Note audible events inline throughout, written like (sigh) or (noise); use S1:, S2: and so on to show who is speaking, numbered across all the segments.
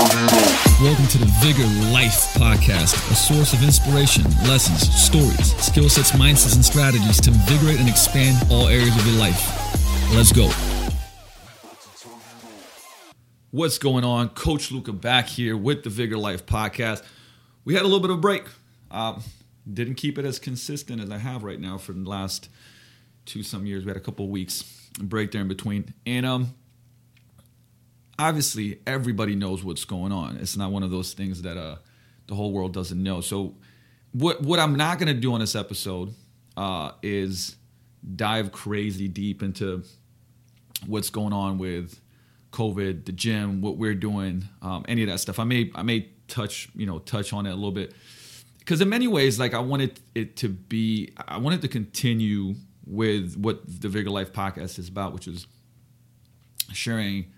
S1: Welcome to the Vigor Life Podcast, a source of inspiration, lessons, stories, skill sets, mindsets, and strategies to invigorate and expand all areas of your life. Let's go. What's going on? Coach Luka back here with the Vigor Life Podcast. We had a little bit of a break. Um, didn't keep it as consistent as I have right now for the last two some years. We had a couple weeks break there in between, and um, obviously everybody knows what's going on. It's not one of those things that uh, the whole world doesn't know. So what what I'm not going to do on this episode uh, is dive crazy deep into what's going on with COVID, the gym, what we're doing, um, any of that stuff. I may I may touch you know touch on it a little bit because in many ways, like I wanted it to be, I wanted to continue with what the Vigor Life podcast is about, which is sharing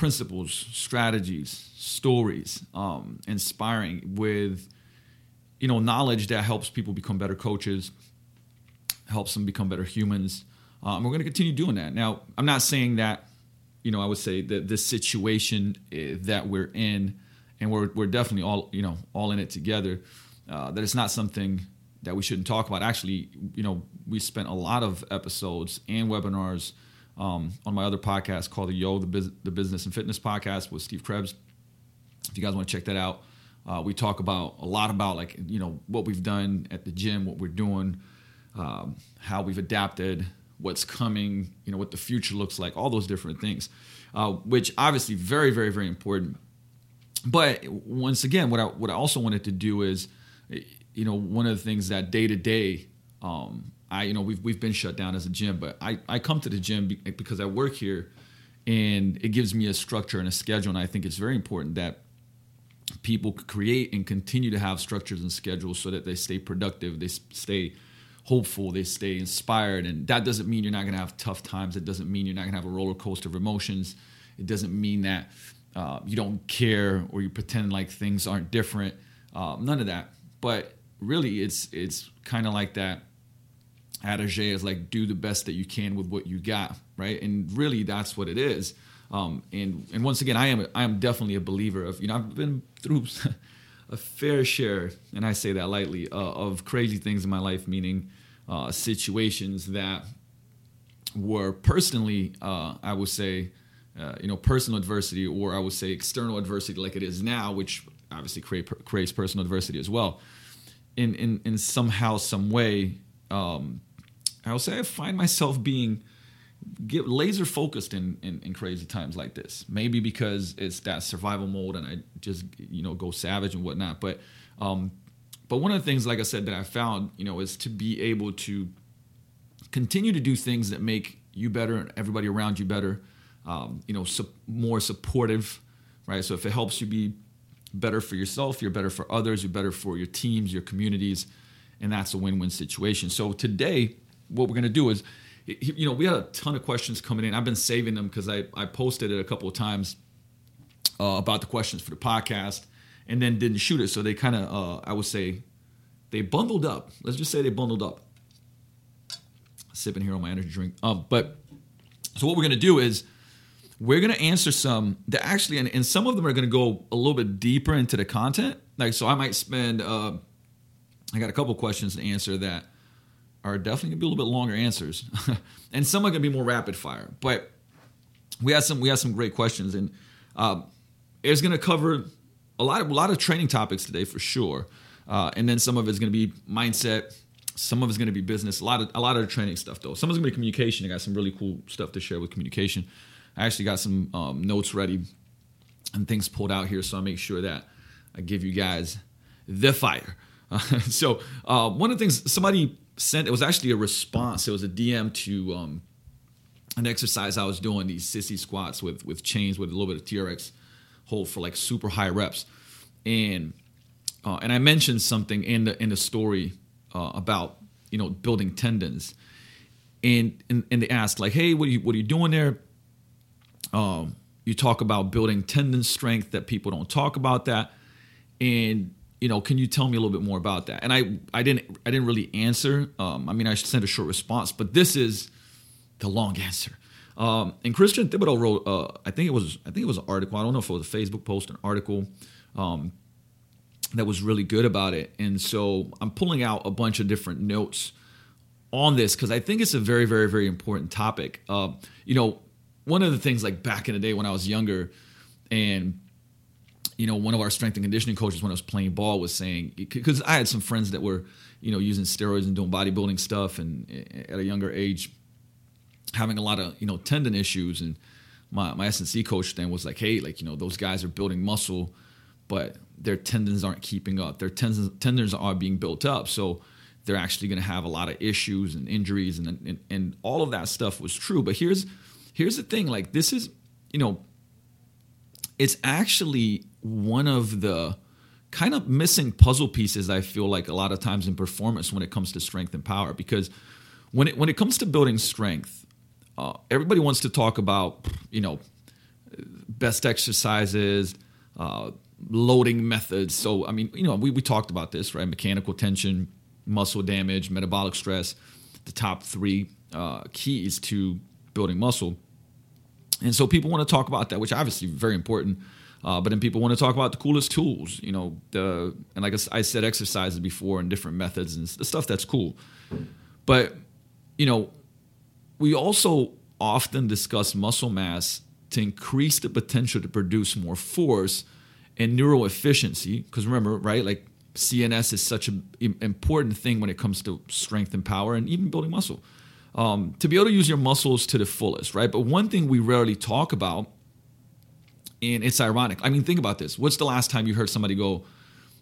S1: principles, strategies, stories, um, inspiring with you know knowledge that helps people become better coaches, helps them become better humans. Um, we're going to continue doing that. Now, I'm not saying that you know I would say that this situation eh, that we're in, and we're we're definitely all you know all in it together. Uh, that it's not something that we shouldn't talk about. Actually, you know, we spent a lot of episodes and webinars um, on my other podcast called the Yo, the, Biz- the Business and Fitness Podcast with Steve Krebs. If you guys want to check that out, uh, we talk about a lot about like you know what we've done at the gym, what we're doing, um, how we've adapted, what's coming, you know, what the future looks like, all those different things, uh, which obviously very, very, very important. But once again, what I what I also wanted to do is you know, one of the things that day to day, um, I, you know, we've, we've been shut down as a gym, but I, I come to the gym because I work here and it gives me a structure and a schedule. And I think it's very important that people create and continue to have structures and schedules so that they stay productive, they stay hopeful, they stay inspired. And that doesn't mean you're not going to have tough times. It doesn't mean you're not going to have a roller coaster of emotions. It doesn't mean that uh, you don't care or you pretend like things aren't different. Uh, none of that. But really it's it's kind of like that adage is like do the best that you can with what you got right? And really that's what it is. Um, and and once again i am i am definitely a believer of you know i've been through (laughs) a fair share and i say that lightly uh, of crazy things in my life meaning uh, situations that were personally uh, i would say uh, you know personal adversity or i would say external adversity like it is now which obviously create, creates personal adversity as well. In in in somehow some way um, I'll say I find myself being get laser focused in, in, in crazy times like this. Maybe because it's that survival mode and I just you know go savage and whatnot. But um, but one of the things, like I said, that I found you know is to be able to continue to do things that make you better and everybody around you better. Um, you know, su- more supportive, right? So if it helps you be better for yourself, you're better for others, you're better for your teams, your communities, and that's a win-win situation. So today, what we're going to do is, you know, we had a ton of questions coming in. I've been saving them because I, I posted it a couple of times uh, about the questions for the podcast, and then didn't shoot it. So they kind of, uh, I would say, they bundled up. Let's just say they bundled up. Sipping here on my energy drink. Um, but so what we're going to do is we're going to answer some that actually, and, and some of them are going to go a little bit deeper into the content. Like, so I might spend, uh, I got a couple questions to answer that are definitely to be a little bit longer answers, (laughs) and some are to be more rapid fire. But we had some, we had some great questions, and um, it's to cover a lot of a lot of training topics today for sure. Uh, and then some of it's to be mindset. Some of it's to be business. A lot of a lot of training stuff though. Some of it's to be communication. I got some really cool stuff to share with communication. I actually got some um, notes ready and things pulled out here, so I make sure that I give you guys the fire. Uh, (laughs) so uh, one of the things somebody sent it was actually a response. It was a DM to um, an exercise I was doing these sissy squats with with chains with a little bit of TRX hold for like super high reps, and uh, and I mentioned something in the in the story uh, about you know building tendons, and, and and they asked like, hey, what are you what are you doing there? Um, you talk about building tendon strength that people don't talk about that, and you know, can you tell me a little bit more about that? And I I didn't I didn't really answer. Um, I mean, I sent a short response, but this is the long answer. Um, and Christian Thibaudeau wrote, uh, I think it was, I think it was an article. I don't know if it was a Facebook post, an article um, that was really good about it. And so I'm pulling out a bunch of different notes on this because I think it's a very, very, very important topic. Uh, you know, one of the things like back in the day when I was younger, and you know, one of our strength and conditioning coaches when I was playing ball was saying because I had some friends that were you know using steroids and doing bodybuilding stuff, and eh, at a younger age, having a lot of you know tendon issues, and my my S&C coach then was like, hey, like you know those guys are building muscle, but their tendons aren't keeping up. Their tendons tendons are being built up, so they're actually going to have a lot of issues and injuries and, and and all of that stuff was true. But here's here's the thing like this is you know it's actually one of the kind of missing puzzle pieces i feel like a lot of times in performance when it comes to strength and power because when it when it comes to building strength uh, everybody wants to talk about you know best exercises uh, loading methods so i mean you know we, we talked about this right mechanical tension muscle damage, metabolic stress, the top three uh, keys to building muscle. And so people want to talk about that, which obviously very important. Uh, but then people want to talk about the coolest tools, you know, the and like I said, exercises before and different methods and the stuff that's cool. But you know, we also often discuss muscle mass to increase the potential to produce more force and neural efficiency. Because remember, right, like CNS is such an important thing when it comes to strength and power and even building muscle. Um, to be able to use your muscles to the fullest, right? But one thing we rarely talk about, and it's ironic. I mean, think about this. What's the last time you heard somebody go,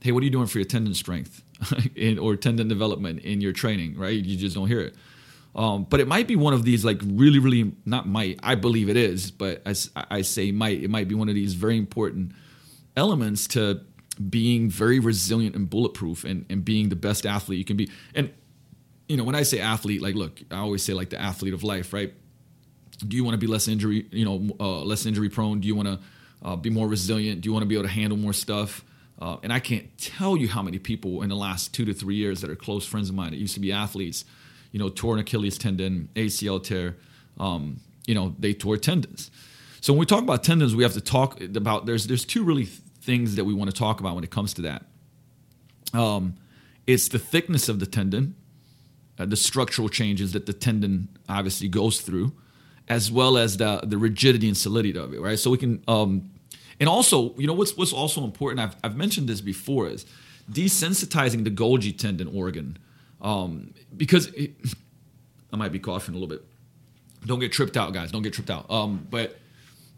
S1: "Hey, what are you doing for your tendon strength (laughs) or tendon development in your training?" Right? You just don't hear it. Um, but it might be one of these like really, really not might. I believe it is, but as I say might, it might be one of these very important elements to being very resilient and bulletproof and, and being the best athlete you can be. And, you know, when I say athlete, like, look, I always say like the athlete of life, right? Do you want to be less injury, you know, uh, less injury prone? Do you want to uh, be more resilient? Do you want to be able to handle more stuff? Uh, and I can't tell you how many people in the last two to three years that are close friends of mine that used to be athletes, you know, tore an Achilles tendon, ACL tear, um, you know, they tore tendons. So when we talk about tendons, we have to talk about there's there's two really things that we want to talk about when it comes to that. Um, it's the thickness of the tendon, uh, the structural changes that the tendon obviously goes through, as well as the the rigidity and solidity of it, right? So we can, um, and also, you know, what's what's also important. I've I've mentioned this before is desensitizing the Golgi tendon organ, um, because it, (laughs) I might be coughing a little bit. Don't get tripped out, guys. Don't get tripped out. Um, but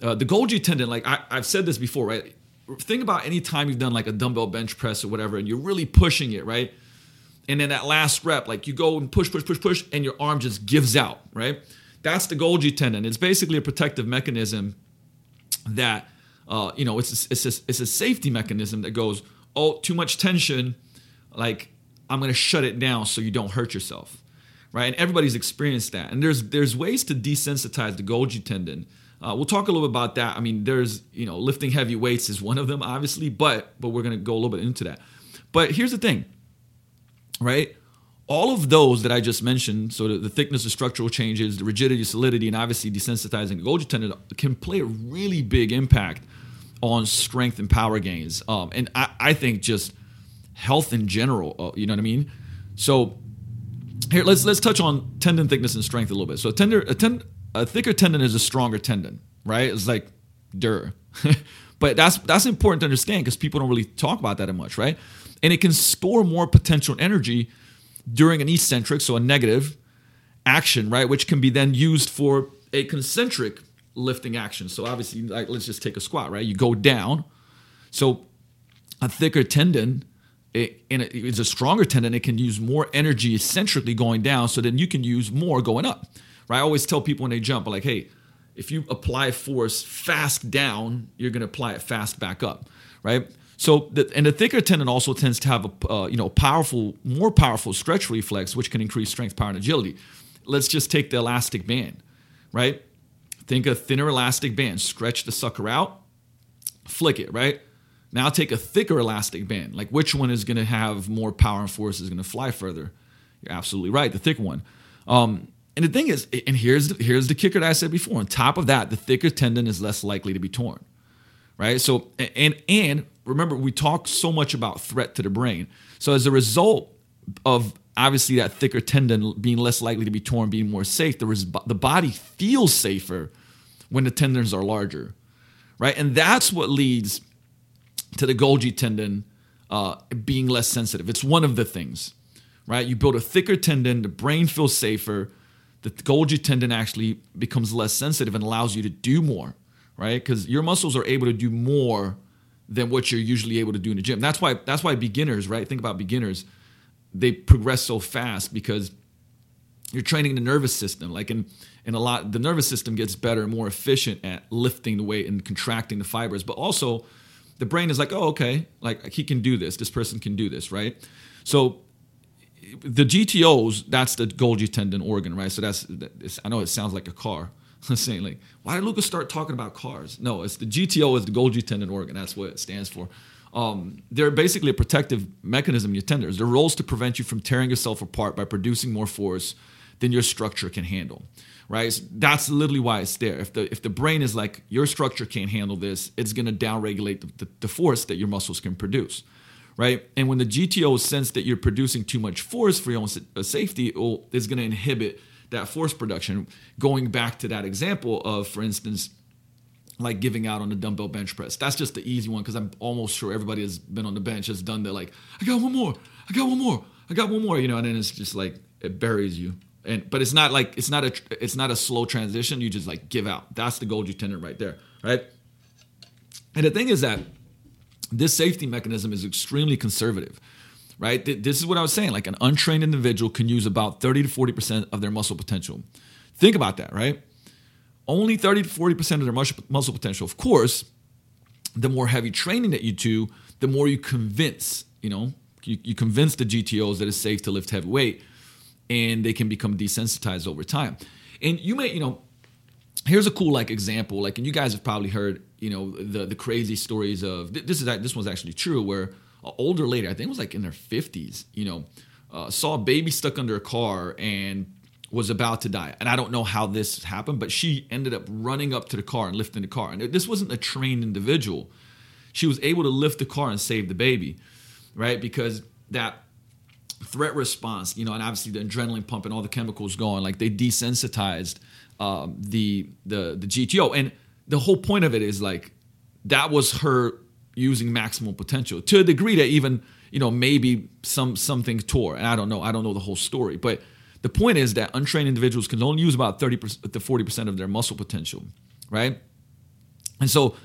S1: uh, the Golgi tendon, like I, I've said this before, right? think about any time you've done like a dumbbell bench press or whatever, and you're really pushing it, right? And then that last rep, like you go and push, push, push, push, and your arm just gives out, right? That's the Golgi tendon. It's basically a protective mechanism that, uh, you know, it's a, it's a, it's a safety mechanism that goes, oh, too much tension, like I'm gonna shut it down so you don't hurt yourself, right? And everybody's experienced that. And there's there's ways to desensitize the Golgi tendon uh, we'll talk a little bit about that. I mean, there's you know lifting heavy weights is one of them, obviously, but but we're gonna go a little bit into that. But here's the thing, right? All of those that I just mentioned, so the, the thickness of structural changes, the rigidity, solidity, and obviously desensitizing the Golgi tendon can play a really big impact on strength and power gains. Um, and I, I think just health in general, uh, you know what I mean? So here let's let's touch on tendon thickness and strength a little bit. So a tender a tendon a thicker tendon is a stronger tendon, right? It's like dur. (laughs) but that's that's important to understand because people don't really talk about that much, right? And it can store more potential energy during an eccentric, so a negative action, right? Which can be then used for a concentric lifting action. So obviously, like let's just take a squat, right? You go down. So a thicker tendon it, and it's a stronger tendon, it can use more energy eccentrically going down, so then you can use more going up. Right? I always tell people when they jump, like, hey, if you apply force fast down, you're going to apply it fast back up, right? So, the, and the thicker tendon also tends to have a uh, you know powerful, more powerful stretch reflex, which can increase strength, power, and agility. Let's just take the elastic band, right? Think a thinner elastic band, stretch the sucker out, flick it, right? Now take a thicker elastic band. Like which one is going to have more power and force is going to fly further? You're absolutely right, the thick one. Um, and the thing is, and here's the, here's the kicker that I said before. On top of that, the thicker tendon is less likely to be torn, right? So and and remember, we talk so much about threat to the brain. So as a result of obviously that thicker tendon being less likely to be torn, being more safe, the res- the body feels safer when the tendons are larger, right? And that's what leads to the Golgi tendon uh, being less sensitive. It's one of the things, right? You build a thicker tendon, the brain feels safer the Golgi tendon actually becomes less sensitive and allows you to do more, right? Because your muscles are able to do more than what you're usually able to do in the gym. That's why that's why beginners, right? Think about beginners, they progress so fast because you're training the nervous system. Like in in a lot, the nervous system gets better and more efficient at lifting the weight and contracting the fibers, but also the brain is like, oh, okay, like he can do this. This person can do this, right? So the GTOs, that's the Golgi tendon organ, right? So that's, I know it sounds like a car. (laughs) saying like, why did Lucas start talking about cars? No, it's the GTO is the Golgi tendon organ. That's what it stands for. Um, they're basically a protective mechanism in your tendons. Their role is to prevent you from tearing yourself apart by producing more force than your structure can handle. Right? So that's literally why it's there. If the if the brain is like your structure can't handle this, it's going to downregulate the, the, the force that your muscles can produce right? And when the GTO sense that you're producing too much force for your own uh, safety, it's going to inhibit that force production. Going back to that example of, for instance, like giving out on the dumbbell bench press. That's just the easy one because I'm almost sure everybody has been on the bench has done that. Like, I got one more, I got one more, I got one more, you know, and then it's just like it buries you. And but it's not like it's not a it's not a slow transition. You just like give out. That's the Golgi tendon right there, right? And the thing is that this safety mechanism is extremely conservative right? This is what i was saying like an untrained individual can use about 30 to 40% of their muscle potential. Think about that right? Only 30 to 40% of their muscle potential. Of course the more heavy training that you do the more you convince you know you, you convince the gtos that it's safe to lift heavy weight and they can become desensitized over time. And you may you know here's a cool like example like and you guys have probably heard you know the the crazy stories of this is this was actually true where older lady i think it was like in her 50s you know uh, saw a baby stuck under a car and was about to die. And i don't know how this happened but she ended up running up to the car and lifting the car. And this wasn't a trained individual. She was able to lift the car and save the baby right? Because that threat response you know and obviously the adrenaline pump and all the chemicals going like they desensitized um, the the the gto and the whole point of it is like that was her using maximum potential to a degree that even you know maybe some something tore. And i don't know i don't know the whole story. But the point is that untrained individuals can only use about 30 to 40% of their muscle potential right? And so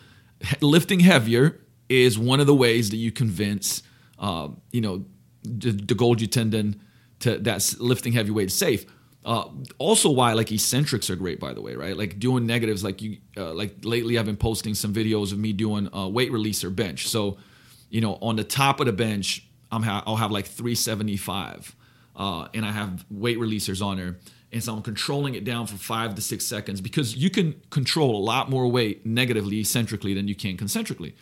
S1: lifting heavier is one of the ways that you convince uh, you know the, the golgi tendon to that's lifting heavy weight safe uh, also, why like eccentrics are great, by the way, right? Like doing negatives, like you, uh, like lately, I've been posting some videos of me doing uh, weight release or bench. So, you know, on the top of the bench, I'm ha- I'll have like 375, uh, and I have weight releasers on there, and so I'm controlling it down for five to six seconds because you can control a lot more weight negatively eccentrically than you can concentrically.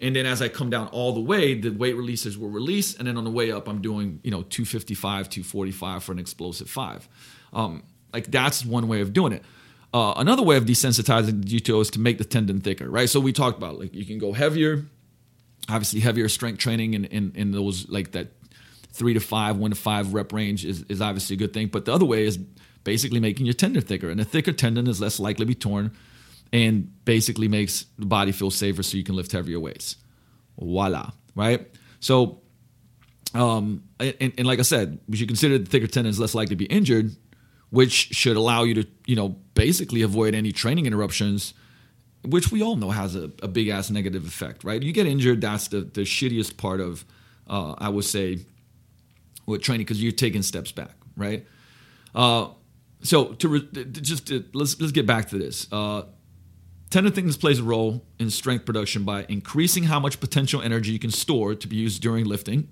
S1: And then as I come down all the way, the weight releases will release. And then on the way up, I'm doing, you know, 255, 245 for an explosive five. Um, like that's one way of doing it. Uh, another way of desensitizing the GTO is to make the tendon thicker, right? So we talked about like you can go heavier, obviously heavier strength training in, in, in those like that three to five, one to five rep range is, is obviously a good thing. But the other way is basically making your tendon thicker. And a thicker tendon is less likely to be torn and basically makes the body feel safer so you can lift heavier weights. Voila, right? So, um, and, and like I said, we should consider the thicker tendons less likely to be injured, which should allow you to, you know, basically avoid any training interruptions, which we all know has a, a big ass negative effect, right? You get injured, that's the, the shittiest part of, uh, I would say, with training because you're taking steps back, right? Uh, so to, re- just to, let's let's get back to this. Uh, Tendon thickness plays a role in strength production by increasing how much potential energy you can store to be used during lifting,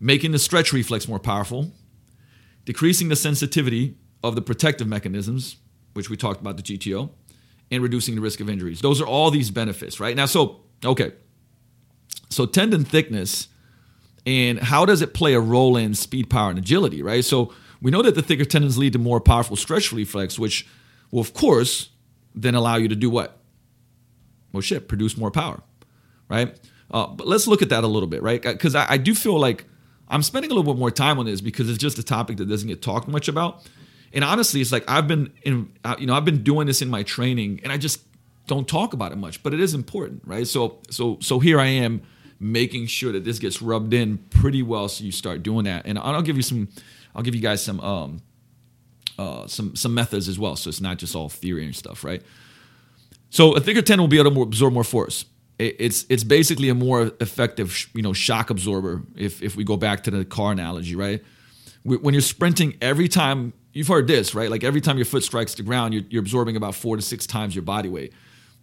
S1: making the stretch reflex more powerful, decreasing the sensitivity of the protective mechanisms, which we talked about the GTO, and reducing the risk of injuries. Those are all these benefits, right? Now, so, okay. So, tendon thickness and how does it play a role in speed, power, and agility, right? So, We know that the thicker tendons lead to more powerful stretch reflex, which will, of course, then allow you to do what? Well, shit, produce more power, right? Uh, but let's look at that a little bit, right? Because I, I do feel like I'm spending a little bit more time on this because it's just a topic that doesn't get talked much about. And honestly, it's like I've been in, uh, you know, I've been doing this in my training, and I just don't talk about it much, but it is important, right? So, so, so here I am making sure that this gets rubbed in pretty well, so you start doing that. And I'll give you some, I'll give you guys some, um, uh, some, some methods as well. So it's not just all theory and stuff, right? So a thicker tendon will be able to absorb more force. It's it's basically a more effective you know shock absorber if if we go back to the car analogy right? When you're sprinting every time you've heard this right? Like every time your foot strikes the ground you're, you're absorbing about four to six times your body weight.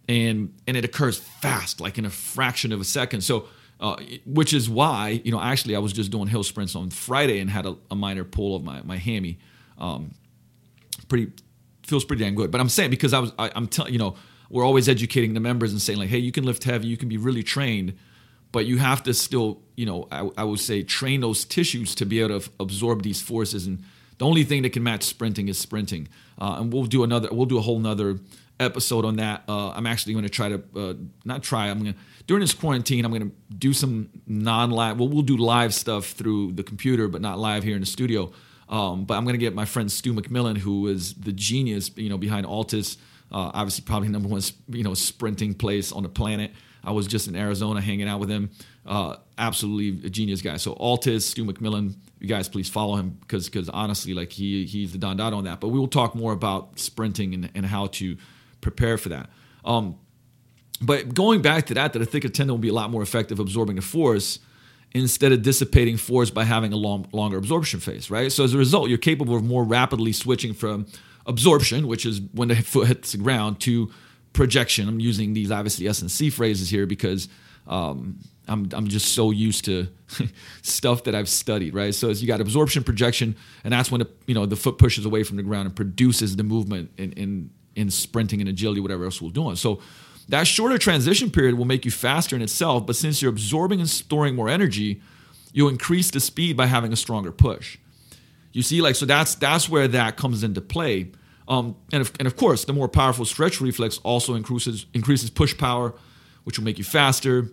S1: And and it occurs fast like in a fraction of a second. So uh, which is why you know actually i was just doing hill sprints on friday and had a, a minor pull of my my hammy. Um, pretty feels pretty damn good but i'm saying because i was I, i'm telling you know we're always educating the members and saying like, hey, you can lift heavy, you can be really trained, but you have to still, you know, I, I would say train those tissues to be able to absorb these forces. And the only thing that can match sprinting is sprinting. Uh, and we'll do another, we'll do a whole nother episode on that. Uh, I'm actually going to try to uh, not try. I'm going to during this quarantine. I'm going to do some non-live. Well, we'll do live stuff through the computer, but not live here in the studio. Um, but I'm going to get my friend Stu McMillan, who is the genius, you know, behind Altis uh, obviously, probably number one, you know, sprinting place on the planet. I was just in Arizona hanging out with him. Uh, absolutely a genius guy. So Altis, Stu McMillan, you guys please follow him because because honestly, like he he's the don dot on that. But we will talk more about sprinting and, and how to prepare for that. Um, but going back to that, that I think a tendon will be a lot more effective absorbing the force instead of dissipating force by having a long, longer absorption phase, right? So as a result, you're capable of more rapidly switching from absorption, which is when the foot hits the ground, to projection. I'm using these obviously S and C phrases here because um, I'm I'm just so used to (laughs) stuff that I've studied, right? So as you got absorption, projection, and that's when the, you know the foot pushes away from the ground and produces the movement in in, in sprinting and agility, whatever else we're doing. So that shorter transition period will make you faster in itself, but since you're absorbing and storing more energy, you'll increase the speed by having a stronger push. You see, like so that's that's where that comes into play. Um, and, of, and of course, the more powerful stretch reflex also increases increases push power, which will make you faster,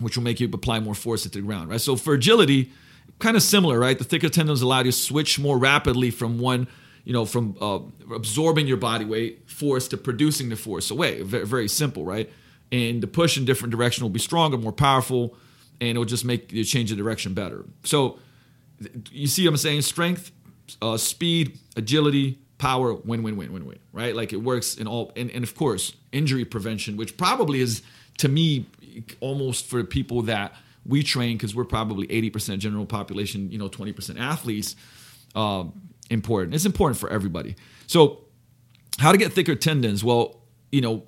S1: which will make you apply more force to the ground, right? So for agility, kind of similar, right? The thicker tendons allow you to switch more rapidly from one, you know, from uh, absorbing your body weight force to producing the force away. Very, very simple, right? And the push in different direction will be stronger, more powerful, and it'll just make you change the direction better. So you see what I'm saying? Strength, uh, speed, agility, power, win, win, win, win, win, right? Like it works in all, and, and of course, injury prevention, which probably is to me almost for people that we train because we're probably 80% general population, you know, 20% athletes. Uh, important. It's important for everybody. So, how to get thicker tendons? Well, you know,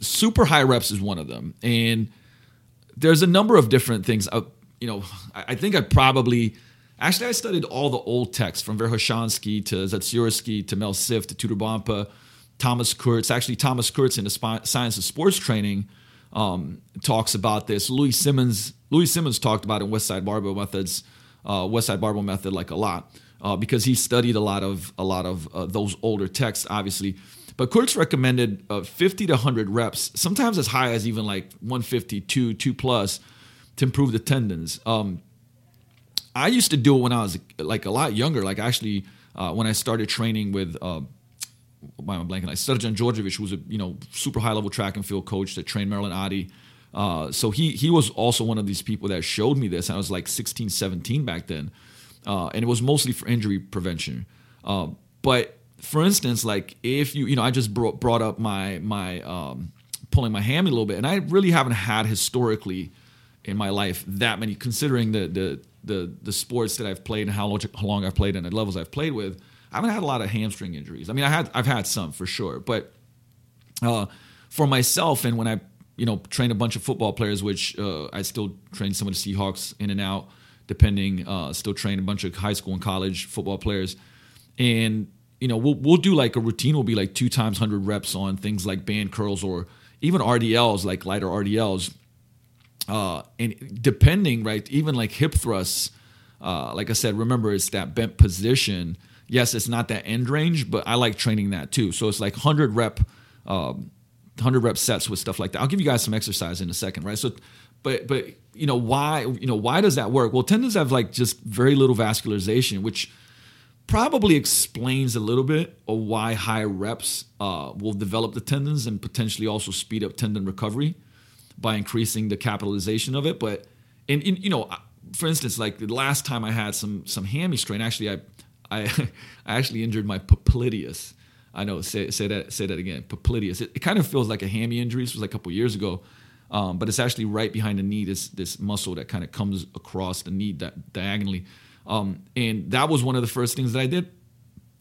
S1: super high reps is one of them, and there's a number of different things. Uh, you know, I, I think I probably Actually, I studied all the old texts from Verkhoshansky to Zatsiorsky to Mel Siff to Tudor Bompa, Thomas Kurz. Actually, Thomas Kurz in the Science of Sports Training um, talks about this. Louis Simmons, Louis Simmons talked about in West Side Barbell Methods, uh, West Side Barbell Method, like a lot, uh, because he studied a lot of a lot of uh, those older texts, obviously. But Kurz recommended uh, 50 to 100 reps, sometimes as high as even like 150, 2, 2 plus, to improve the tendons. Um, I used to do it when I was like a lot younger. Like actually, uh, when I started training with, uh, why am I blanking? Like Srđan Đorđević, who was a you know super high level track and field coach that trained Merlene Ottey. Uh, so he he was also one of these people that showed me this. I was like 16, 17 back then, uh, and it was mostly for injury prevention. Uh, but for instance, like if you you know I just brought, brought up my my um, pulling my hammy a little bit, and I really haven't had historically in my life that many, considering the the the the sports that I've played and how long, how long I've played and the levels I've played with, I haven't had a lot of hamstring injuries. I mean, I had I've had some for sure, but uh, for myself and when I you know train a bunch of football players, which uh, I still train some of the Seahawks in and out, depending. Uh, still train a bunch of high school and college football players, and you know we'll we'll do like a routine will be like two times hundred reps on things like band curls or even RDLs like lighter RDLs uh, and depending, right, even like hip thrusts, uh, like I said, remember it's that bent position. Yes, it's not that end range, but I like training that too. So it's like 100 rep, um, 100 rep sets with stuff like that. I'll give you guys some exercise in a second, right? So, but but you know why you know why does that work? Well, tendons have like just very little vascularization, which probably explains a little bit of why high reps uh, will develop the tendons and potentially also speed up tendon recovery by increasing the capillarization of it. But and, you know, for instance, like the last time I had some some hammy strain, actually I I, (laughs) I actually injured my popliteus. I know say say that say that again, popliteus. It, it kind of feels like a hammy injury. This was like a couple years ago. Um, but it's actually right behind the knee. This this muscle that kind of comes across the knee that diagonally, um, and that was one of the first things that I did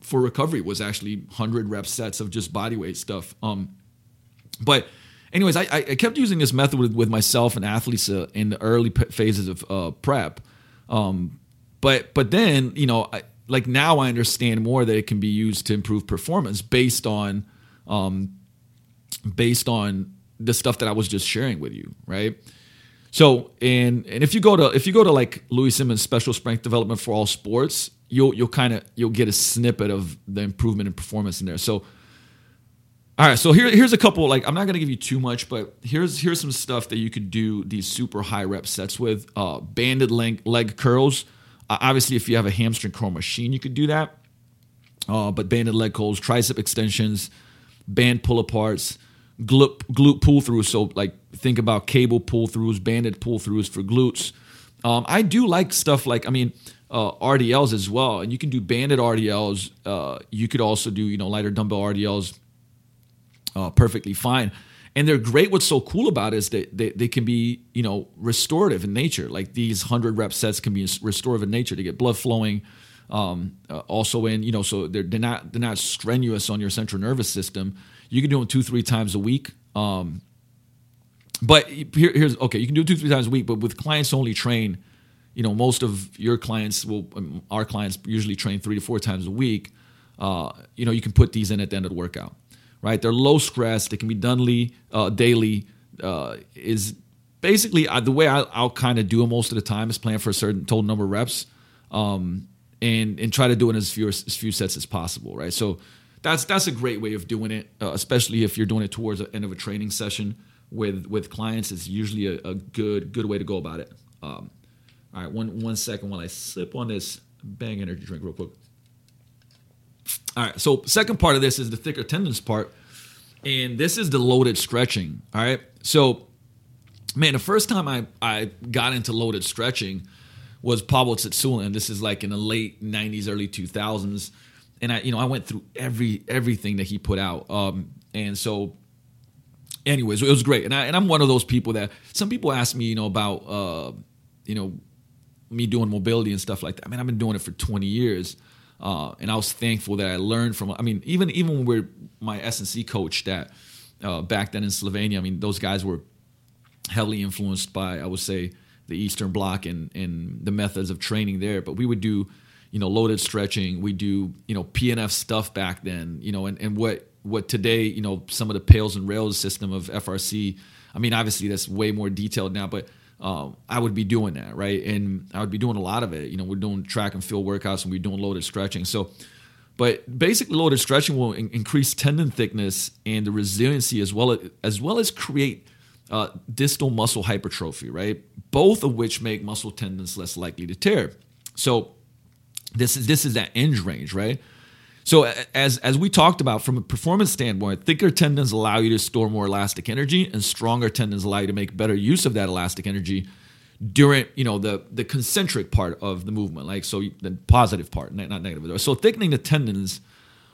S1: for recovery was actually hundred rep sets of just body weight stuff. Um, but anyways, I, I kept using this method with, with myself and athletes uh, in the early phases of uh, prep. Um, but but then you know, I, like now I understand more that it can be used to improve performance based on um, based on the stuff that I was just sharing with you, right? So and and if you go to if you go to like Louis Simmons Special Strength Development for All Sports, you'll you'll kind of you'll get a snippet of the improvement in performance in there. So all right, so here, here's a couple. Like, I'm not gonna give you too much, but here's here's some stuff that you could do these super high rep sets with. Uh, banded leg leg curls. Uh, obviously, if you have a hamstring curl machine, you could do that. Uh, but banded leg curls, tricep extensions, band pull aparts, glute glute pull throughs. So like think about cable pull throughs, banded pull throughs for glutes. Um, I do like stuff like I mean uh, RDLs as well, and you can do banded RDLs. Uh, you could also do you know lighter dumbbell RDLs uh, perfectly fine. And they're great. What's so cool about it is that they, they can be, you know, restorative in nature. Like these 100 rep sets can be restorative in nature to get blood flowing. Um, uh, also in, you know, so they're, they're not they're not strenuous on your central nervous system. You can do them two, three times a week. Um, but here, here's okay. You can do two, three times a week, but with clients only train, you know, most of your clients will, um, our clients usually train three to four times a week. Uh, you know, you can put these in at the end of the workout right? They're low stress. They can be done uh, daily. Uh, is basically uh, the way I, will kind of do it most of the time is plan for a certain total number of reps, um, and and try to do it as few as few sets as possible, right? So that's that's a great way of doing it, uh, especially if you're doing it towards the end of a training session with with clients. It's usually a, a good good way to go about it. Um, all right, one one second while I sip on this Bang energy drink real quick. All right. So second part of this is the thicker tendons part, and this is the loaded stretching. All right. So, man, the first time I I got into loaded stretching was Pavel Tsatsouline. This is like in the late '90s, early 2000s, and I you know I went through every everything that he put out. Um, and so anyways, it was great. And I and I'm one of those people that some people ask me, you know, about uh, you know, me doing mobility and stuff like that. I mean, I've been doing it for 20 years. Uh, and I was thankful that I learned from. I mean, even even when we're my S&C coach that uh, back then in Slovenia, I mean, those guys were heavily influenced by I would say the Eastern Bloc and and the methods of training there. But we would do, you know, loaded stretching. We do you know PNF stuff back then. You know, and and what what today you know some of the PAILs and RAILs system of FRC. I mean, obviously that's way more detailed now, but um, I would be doing that, right? And I would be doing a lot of it. You know, we're doing track and field workouts and we're doing loaded stretching. So, but basically, loaded stretching will in- increase tendon thickness and the resiliency as well as, as well as create uh, distal muscle hypertrophy, right? Both of which make muscle tendons less likely to tear. So, this is this is that end range, right? So as as we talked about from a performance standpoint, thicker tendons allow you to store more elastic energy, and stronger tendons allow you to make better use of that elastic energy during you know the the concentric part of the movement, like so the positive part, not negative. So thickening the tendons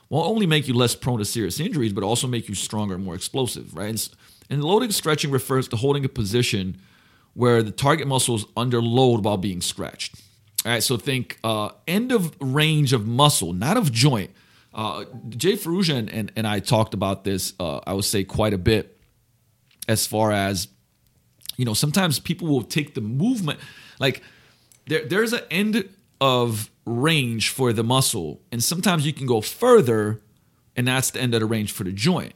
S1: will only make you less prone to serious injuries, but also make you stronger and more explosive, right? And, and loading stretching refers to holding a position where the target muscle is under load while being stretched. All right, so think uh, end of range of muscle, not of joint. Uh, Jay Ferruggia and, and, and, I talked about this, uh, I would say, quite a bit as far as, you know, sometimes people will take the movement, like there, there's an end of range for the muscle, and sometimes you can go further, and that's the end of the range for the joint.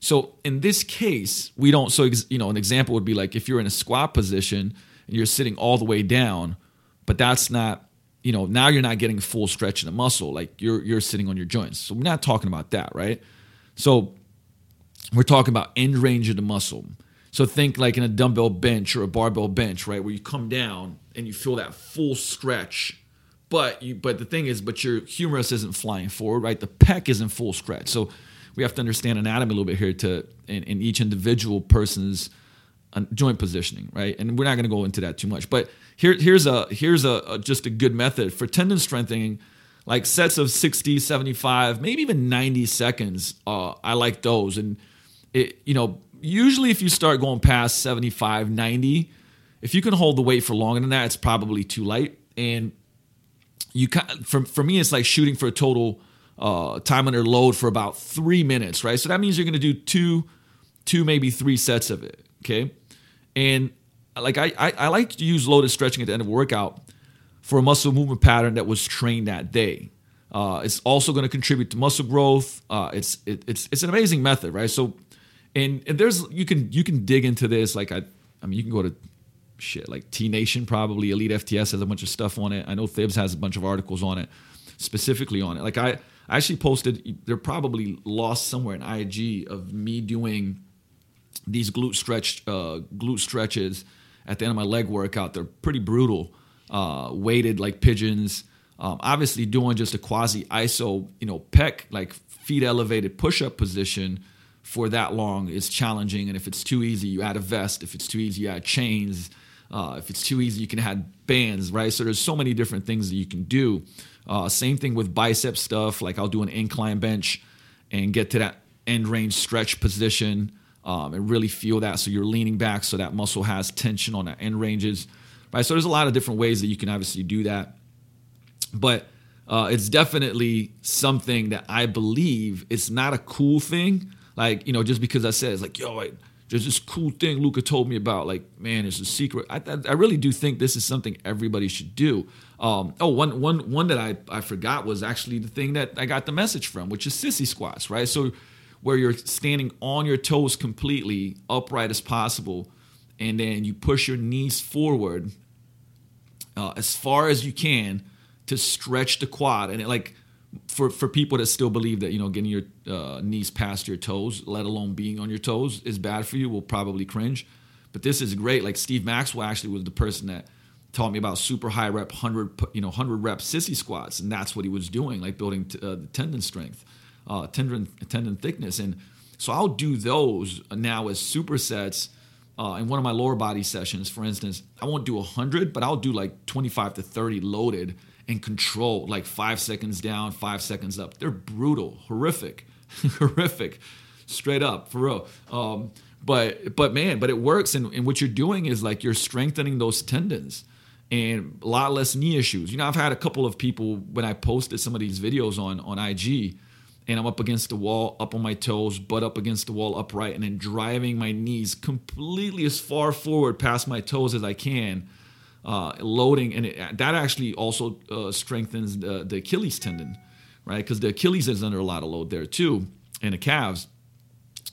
S1: So in this case, we don't, so, you know, an example would be like if you're in a squat position and you're sitting all the way down, but that's not you know, now you're not getting full stretch in the muscle. Like you're you're sitting on your joints. So we're not talking about that, right? So we're talking about end range of the muscle. So think like in a dumbbell bench or a barbell bench, right, where you come down and you feel that full stretch. But you but the thing is, but your humerus isn't flying forward, right? The pec is in full stretch. So we have to understand anatomy a little bit here to in, in each individual person's uh, joint positioning, right? And we're not going to go into that too much, but here, here's a here's a, a, just a good method for tendon strengthening like sets of 60 75 maybe even 90 seconds uh, i like those. And it you know usually if you start going past 75 90 if you can hold the weight for longer than that it's probably too light. And you for, for me it's like shooting for a total uh, time under load for about three minutes right? So that means you're going to do two two maybe three sets of it okay? And like I, I, I like to use loaded stretching at the end of a workout for a muscle movement pattern that was trained that day. Uh, it's also going to contribute to muscle growth. Uh, it's it, it's it's an amazing method, right? So, and, and, there's you can you can dig into this. Like I, I mean, you can go to shit like T Nation probably Elite FTS has a bunch of stuff on it. I know Thibs has a bunch of articles on it, specifically on it. Like I, I actually posted. They're probably lost somewhere in IG of me doing these glute stretch uh, glute stretches at the end of my leg workout. They're pretty brutal, uh, weighted like pigeons. Um, obviously, doing just a quasi iso, you know, pec like feet elevated push up position for that long is challenging. And if it's too easy, you add a vest. If it's too easy, you add chains. Uh, if it's too easy, you can add bands, right? So there's so many different things that you can do. Uh, same thing with bicep stuff. Like I'll do an incline bench and get to that end range stretch position um, and really feel that. So you're leaning back so that muscle has tension on the end ranges, right? So there's a lot of different ways that you can obviously do that, but uh, it's definitely something that I believe it's not a cool thing. Like you know, just because I said it's like yo, I, there's this cool thing Luka told me about. Like man, it's a secret. I, I really do think this is something everybody should do. Um, oh, one one one that I I forgot was actually the thing that I got the message from, which is sissy squats, right? So where you're standing on your toes completely upright as possible and then you push your knees forward uh, as far as you can to stretch the quad. And it, like for for people that still believe that you know getting your uh, knees past your toes let alone being on your toes is bad for you will probably cringe. But this is great. Like steve maxwell actually was the person that taught me about super high rep 100 you know 100 rep sissy squats and that's what he was doing like building t- uh, the tendon strength uh, tendon tendon thickness, and so I'll do those now as supersets. Uh, in one of my lower body sessions, for instance, I won't do 100, but I'll do like 25 to 30 loaded and control, like five seconds down, five seconds up. They're brutal, horrific, (laughs) horrific, straight up, for real. Um, but but man, but it works, and, and what you're doing is like you're strengthening those tendons and a lot less knee issues. You know, I've had a couple of people when I posted some of these videos on on IG and I'm up against the wall, up on my toes, butt up against the wall, upright, and then driving my knees completely as far forward past my toes as I can, uh, loading, and it, that actually also uh, strengthens the, the, Achilles tendon, right? Because the Achilles is under a lot of load there too, and the calves,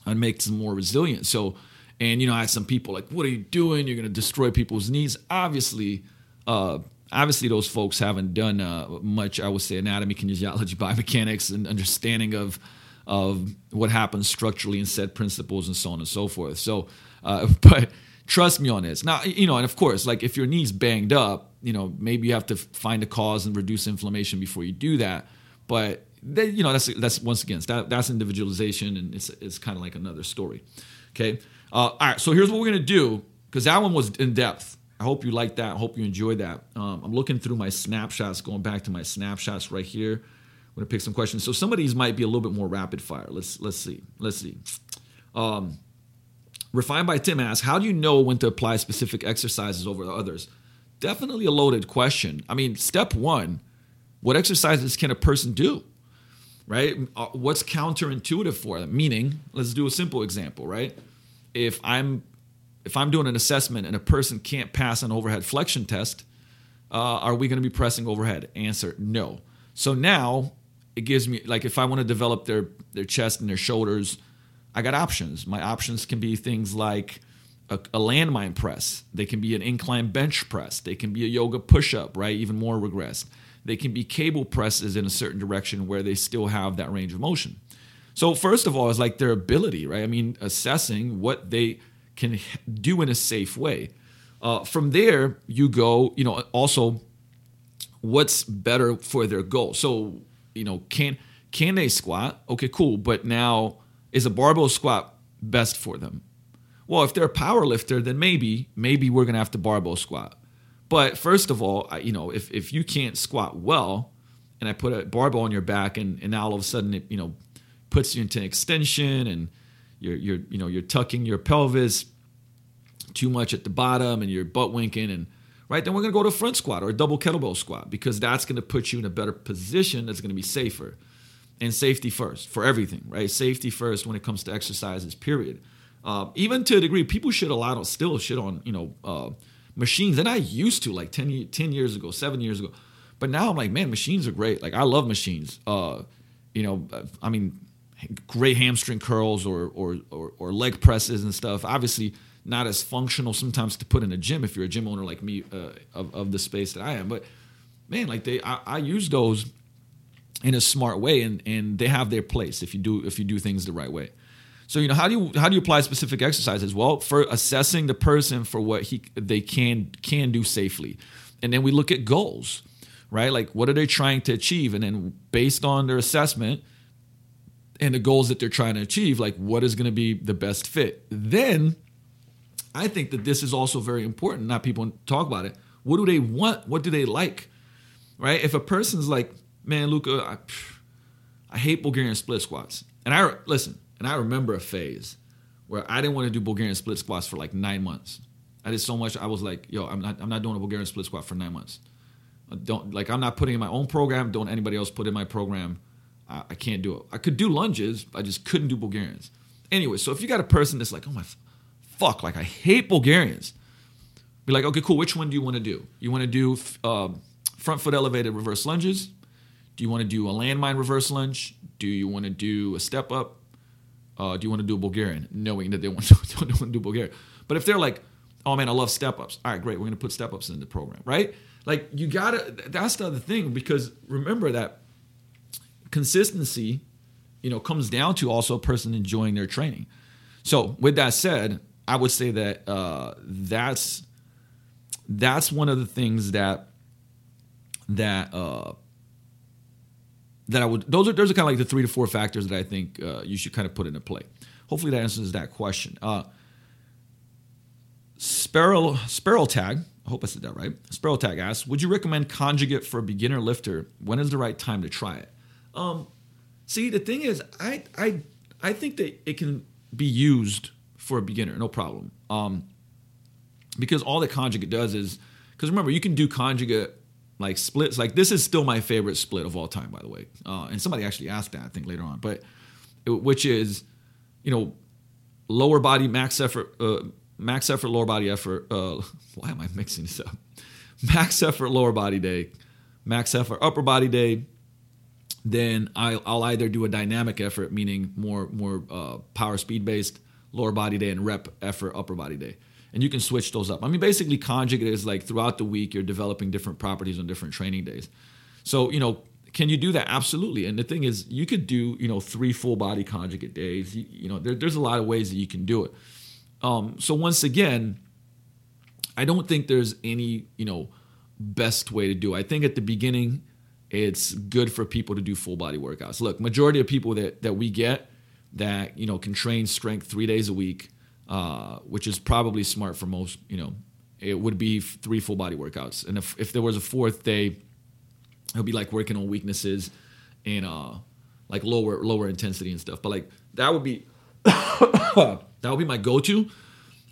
S1: and makes them more resilient. So, and you know, I had some people like, "What are you doing? You're going to destroy people's knees." Obviously. Uh, obviously those folks haven't done uh, much i would say anatomy kinesiology (laughs) biomechanics and understanding of of what happens structurally in set principles and so on and so forth. So uh, (laughs) but trust me on this. Now you know and of course like if your knee's banged up you know maybe you have to find a cause and reduce inflammation before you do that. But they, you know that's that's once again that, that's individualization and it's it's kind of like another story. Okay? Uh, all right so here's what we're gonna do because that one was in depth I hope you like that. I hope you enjoyed that. Um, I'm looking through my snapshots, going back to my snapshots right here. I'm gonna pick some questions. So some of these might be a little bit more rapid fire. Let's let's see. Let's see. Um, Refined by Tim asks, how do you know when to apply specific exercises over others? Definitely a loaded question. I mean, step one, what exercises can a person do? Right? Uh, what's counterintuitive for them? Meaning, let's do a simple example, right? If I'm if I'm doing an assessment and a person can't pass an overhead flexion test, uh, are we going to be pressing overhead? Answer: No. So now it gives me like if I want to develop their their chest and their shoulders, I got options. My options can be things like a, a landmine press. They can be an incline bench press. They can be a yoga push up, right? Even more regressed. They can be cable presses in a certain direction where they still have that range of motion. So, first of all, it's like their ability, right? I mean, assessing what they can do in a safe way. Uh, from there, you go, you know, also what's better for their goal. So, you know, can can they squat? Okay, cool. But now, is a barbell squat best for them? Well, if they're a power lifter, then maybe, maybe we're gonna have to barbell squat. But first of all, I, you know, if if you can't squat well, and I put a barbell on your back, and and now all of a sudden it, you know, puts you into an extension, and you're you're you know you're tucking your pelvis too much at the bottom, and you're butt winking, and right then we're gonna go to a front squat or a double kettlebell squat because that's gonna put you in a better position. That's gonna be safer, and safety first for everything, right? Safety first when it comes to exercises. Period. Uh, even to a degree, people shit a lot on still shit on you know uh, machines, and I used to like 10, 10 years ago, seven years ago, but now I'm like, man, machines are great. Like I love machines. Uh, you know, I mean, great hamstring curls or, or or or leg presses and stuff. Obviously, not as functional sometimes to put in a gym if you're a gym owner like me uh, of of the space that I am. But man, like they, I, I use those in a smart way, and and they have their place if you do if you do things the right way. So you know how do you how do you apply specific exercises? Well, for assessing the person for what he they can can do safely, and then we look at goals, right? Like what are they trying to achieve, and then based on their assessment and the goals that they're trying to achieve, like what is going to be the best fit. Then I think that this is also very important. Not people talk about it. What do they want? What do they like? Right? If a person's like, man, Luka, I, I hate Bulgarian split squats, and I listen. And I remember a phase where I didn't want to do Bulgarian split squats for like nine months. I did so much. I was like, yo, I'm not, I'm not doing a Bulgarian split squat for nine months. I don't like, I'm not putting in my own program. Don't anybody else put in my program. I, I can't do it. I could do lunges. I just couldn't do Bulgarians. Anyway, so if you got a person that's like, oh my, fuck, like I hate Bulgarians. Be like, okay, cool. Which one do you want to do? You want to do uh, front foot elevated reverse lunges? Do you want to do a landmine reverse lunge? Do you want to do a step up? uh, do you want to do a Bulgarian? Knowing that they want to, (laughs) don't want to do Bulgarian. But if they're like, oh man, I love step ups. All right, great. We're going to put step ups in the program, right? Like you got to, that's the other thing because remember that consistency, you know, comes down to also a person enjoying their training. So with that said, I would say that uh, that's that's one of the things that that uh, that I would those are those are kind of like the three to four factors that I think uh, you should kind of put into play. Hopefully that answers that question. Uh, Sparrow Sparrow Tag, I hope I said that right. Sparrow Tag asks, would you recommend conjugate for a beginner lifter? When is the right time to try it? Um, see, the thing is, I I I think that it can be used for a beginner, no problem. Um, because all that conjugate does is because remember you can do conjugate like splits. Like this is still my favorite split of all time by the way. Uh, and somebody actually asked that i think later on. But which is you know lower body max effort uh, max effort lower body effort uh, (laughs) why am i mixing this up? Max effort lower body day max effort upper body day then I'll, I'll either do a dynamic effort meaning more more uh, power speed based lower body day and rep effort upper body day and you can switch those up. I mean, basically, conjugate is like throughout the week you're developing different properties on different training days. So, you know, can you do that? Absolutely. And the thing is, you could do, you know, three full body conjugate days. You, you know, there, there's a lot of ways that you can do it. Um, so once again, I don't think there's any, you know, best way to do it. I think at the beginning, it's good for people to do full body workouts. Look, majority of people that that we get that you know can train strength three days a week uh, which is probably smart for most. You know, it would be three full body workouts, and if if there was a fourth day, it would be like working on weaknesses and uh, like lower lower intensity and stuff. But like that would be (coughs) that would be my go to.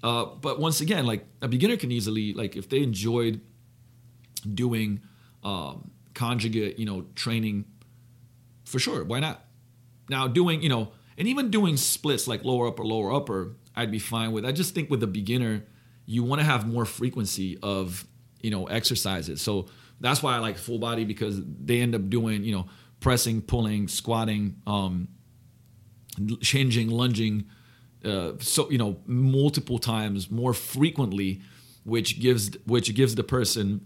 S1: Uh, but once again, like a beginner can easily like if they enjoyed doing um, conjugate, you know, training, for sure, why not? Now doing, you know, and even doing splits like lower upper lower upper I'd be fine with. I just think with a beginner, you want to have more frequency of you know exercises. So that's why I like full body because they end up doing you know pressing, pulling, squatting, um, changing, lunging, uh, so you know multiple times more frequently, which gives which gives the person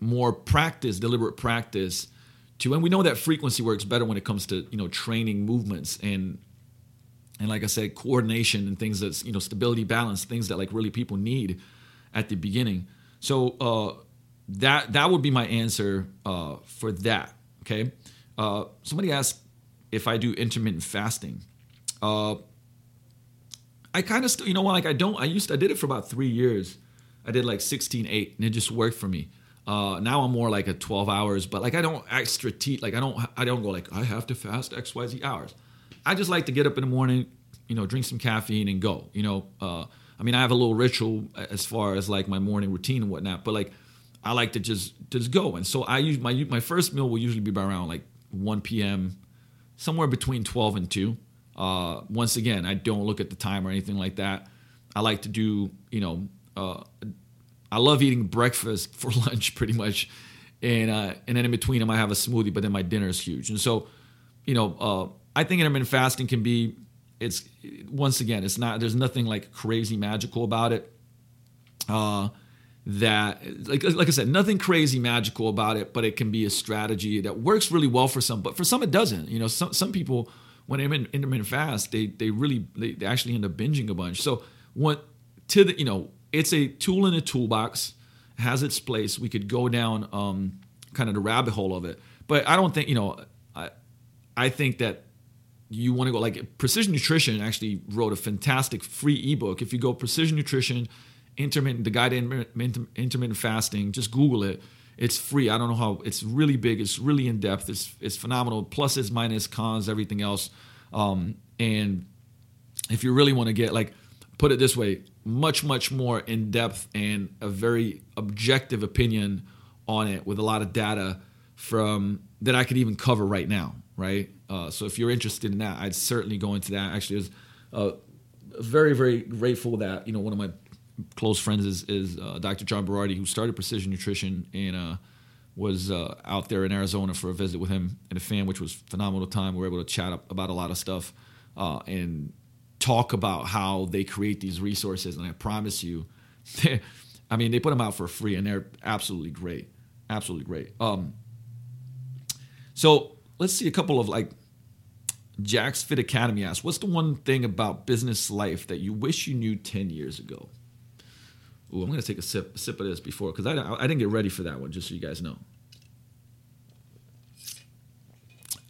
S1: more practice, deliberate practice to, and we know that frequency works better when it comes to you know training movements and and like I said, coordination and things that's you know stability, balance, things that like really people need at the beginning. So uh, that that would be my answer uh, for that. Okay. Uh, somebody asked if I do intermittent fasting. Uh, I kind of, st- you know, like I don't. I used, to, I did it for about three years. I did like 16, 8, and it just worked for me. Uh, now I'm more like a 12 hours, but like I don't extra teach. Like I don't, I don't go like I have to fast X, Y, Z hours. I just like to get up in the morning, you know, drink some caffeine and go. You know, uh, I mean, I have a little ritual as far as like my morning routine and whatnot, but like I like to just just go. And so I use my my first meal will usually be by around like 1 p.m. somewhere between 12 and 2. Uh, once again, I don't look at the time or anything like that. I like to do, you know, uh, I love eating breakfast for (laughs) lunch pretty much, and uh, and then in between them I have a smoothie, but then my dinner is huge. And so, you know, uh, I think intermittent fasting can be. It's once again, it's not. There's nothing like crazy magical about it. Uh, that like like I said, nothing crazy magical about it, but it can be a strategy that works really well for some, but for some it doesn't. You know, some some people when they're in intermittent fast, they they really they, they actually end up binging a bunch. So what to the you know, it's a tool in a toolbox, has its place. We could go down um, kind of the rabbit hole of it, but I don't think you know. I I think that you want to go like Precision Nutrition actually wrote a fantastic free ebook. If you go Precision Nutrition intermittent, the guide to intermittent fasting. Just Google it. It's free. I don't know how. It's really big. It's really in depth. It's it's phenomenal. Pluses, minus, cons, everything else. Um, and if you really want to get like, put it this way, much much more in depth and a very objective opinion on it with a lot of data from that I could even cover right now. Right. Uh, so if you're interested in that, I'd certainly go into that. Actually, was uh, very very grateful that you know one of my close friends is, is uh, Dr. John Berardi, who started Precision Nutrition and uh, was uh, out there in Arizona for a visit with him and a fan, which was phenomenal time. We were able to chat up about a lot of stuff uh, and talk about how they create these resources. And I promise you, (laughs) I mean, they put them out for free, and they're absolutely great, absolutely great. Um, so let's see a couple of like Jack's Fit Academy asks, "What's the one thing about business life that you wish you knew ten years ago?" Ooh, I'm gonna take a sip a sip of this before because I, I didn't get ready for that one. Just so you guys know.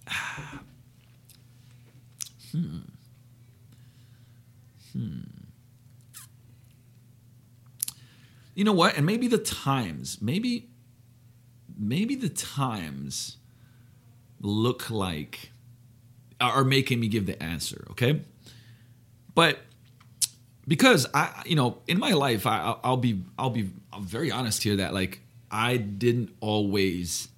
S1: (sighs) hmm. Hmm. You know what? And maybe the times, maybe, maybe the times look like are making me give the answer. Okay, but because I, you know, in my life, I, I'll be, I'll be I'm very honest here that like I didn't always,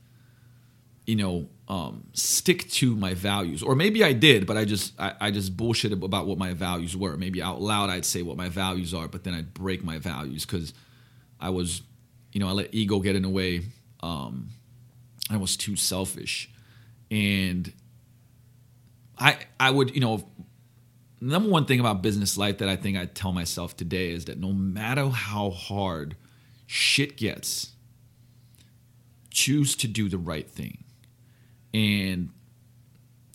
S1: you know, um, stick to my values, or maybe I did, but I just, I, I just bullshit about what my values were. Maybe out loud I'd say what my values are, but then I'd break my values because I was, you know, I let ego get in the way. Um, I was too selfish, and I, I would, you know, number one thing about business life that I think I tell myself today is that no matter how hard shit gets, choose to do the right thing. And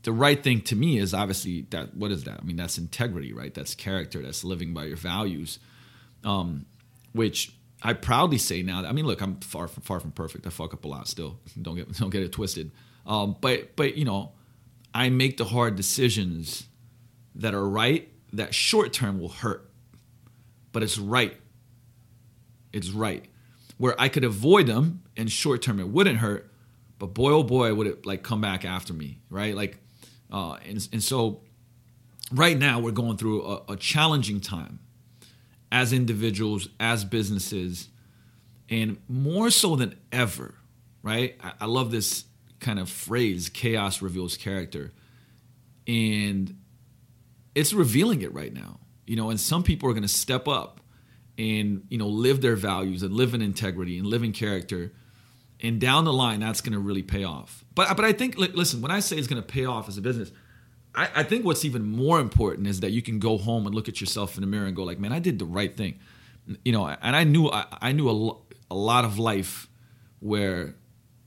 S1: the right thing to me is obviously that what is that? I mean, that's integrity, right? That's character, that's living by your values. Um, which I proudly say now. That, I mean, look, I'm far from far from perfect. I fuck up a lot still. (laughs) Don't get don't get it twisted. Um, but but you know, I make the hard decisions that are right that short term will hurt, but it's right. It's right. Where I could avoid them and short term it wouldn't hurt, but boy oh boy would it like come back after me, right? Like, uh, and and so right now we're going through a, a challenging time as individuals, as businesses, and more so than ever, right? I, I love this kind of phrase, chaos reveals character. And it's revealing it right now. You know, and some people are going to step up and you know live their values and live in integrity and live in character and down the line that's going to really pay off but but i think listen when i say it's going to pay off as a business I, I think what's even more important is that you can go home and look at yourself in the mirror and go like, man, I did the right thing. You know, and I knew I, I knew a, a lot of life where,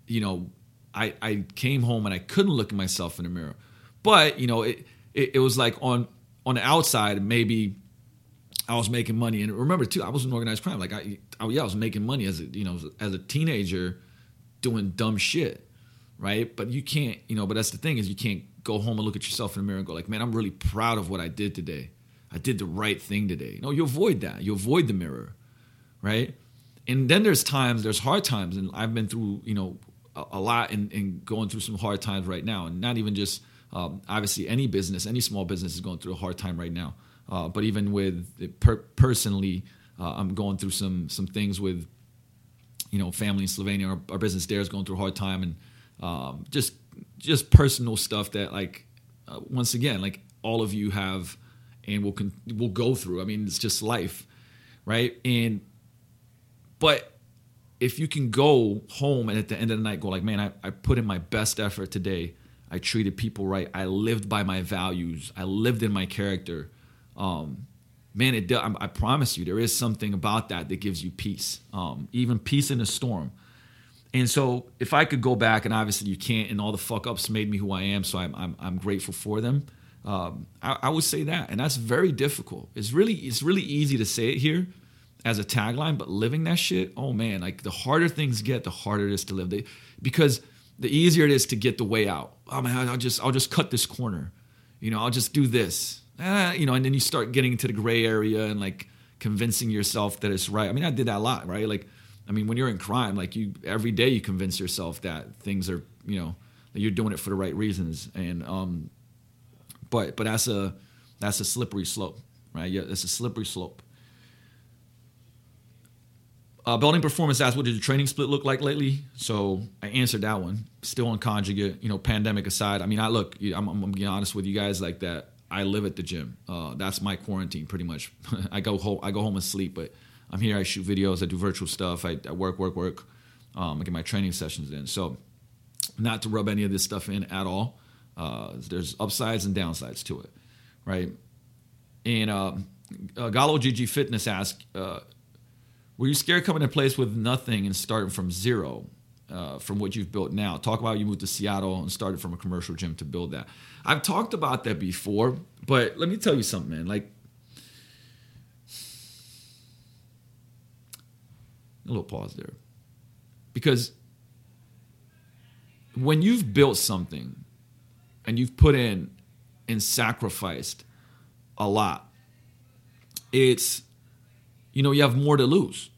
S1: you know, I, I came home and I couldn't look at myself in the mirror. But, you know, it, it, it was like on on the outside, maybe I was making money. And remember too, I was in organized crime. Like I, I yeah, I was making money as a you know as a teenager, doing dumb shit, right? But you can't, you know. But that's the thing is you can't go home and look at yourself in the mirror and go like, man, I'm really proud of what I did today. I did the right thing today. No, you avoid that. You avoid the mirror, right? And then there's times, there's hard times, and I've been through, you know, a, lot and going through some hard times right now, and not even just um, obviously any business, any small business is going through a hard time right now. Uh, but even with per- personally, uh, I'm going through some some things with you know family in Slovenia. Our, our business there is going through a hard time, and um, just just personal stuff that like uh, once again like all of you have and will con- will go through. I mean, it's just life, right? And but if you can go home and at the end of the night go like, man, I, I put in my best effort today. I treated people right. I lived by my values. I lived in my character um, man, it I, I promise you, there is something about that that gives you peace, um, even peace in a storm. And so, if I could go back, and obviously you can't, and all the fuck ups made me who I am, so I'm I'm, I'm grateful for them. Um, I, I would say that, and that's very difficult. It's really it's really easy to say it here as a tagline, but living that shit, oh man, like the harder things get, the harder it is to live. They, because the easier it is to get the way out. Oh man, I'll just I'll just cut this corner, you know, I'll just do this eh, you know, and then you start getting into the gray area and like convincing yourself that it's right. I mean, I did that a lot, right? Like, I mean, when you're in crime, like you every day you convince yourself that things are, you know, that you're doing it for the right reasons. And um, but but that's a that's a slippery slope, right? Yeah, it's a slippery slope. Uh, building performance asked, what did your training split look like lately? So I answered that one. Still on conjugate, you know, pandemic aside. I mean, I look, I'm, I'm, I'm being honest with you guys like that. I live at the gym. Uh, that's my quarantine, pretty much. (laughs) I go home. I go home and sleep, but I'm here. I shoot videos. I do virtual stuff. I, I work, work, work. Um, I get my training sessions in. So, not to rub any of this stuff in at all. Uh, there's upsides and downsides to it, right? And uh, uh, Gallo GG Fitness asked, uh, "Were you scared coming to place with nothing and starting from zero? uh, from what you've built now. Talk about you moved to Seattle and started from a commercial gym to build that. I've talked about that before, but let me tell you something, man. Like, a little pause there. Because when you've built something and you've put in and sacrificed a lot, it's, you know, you have more to lose.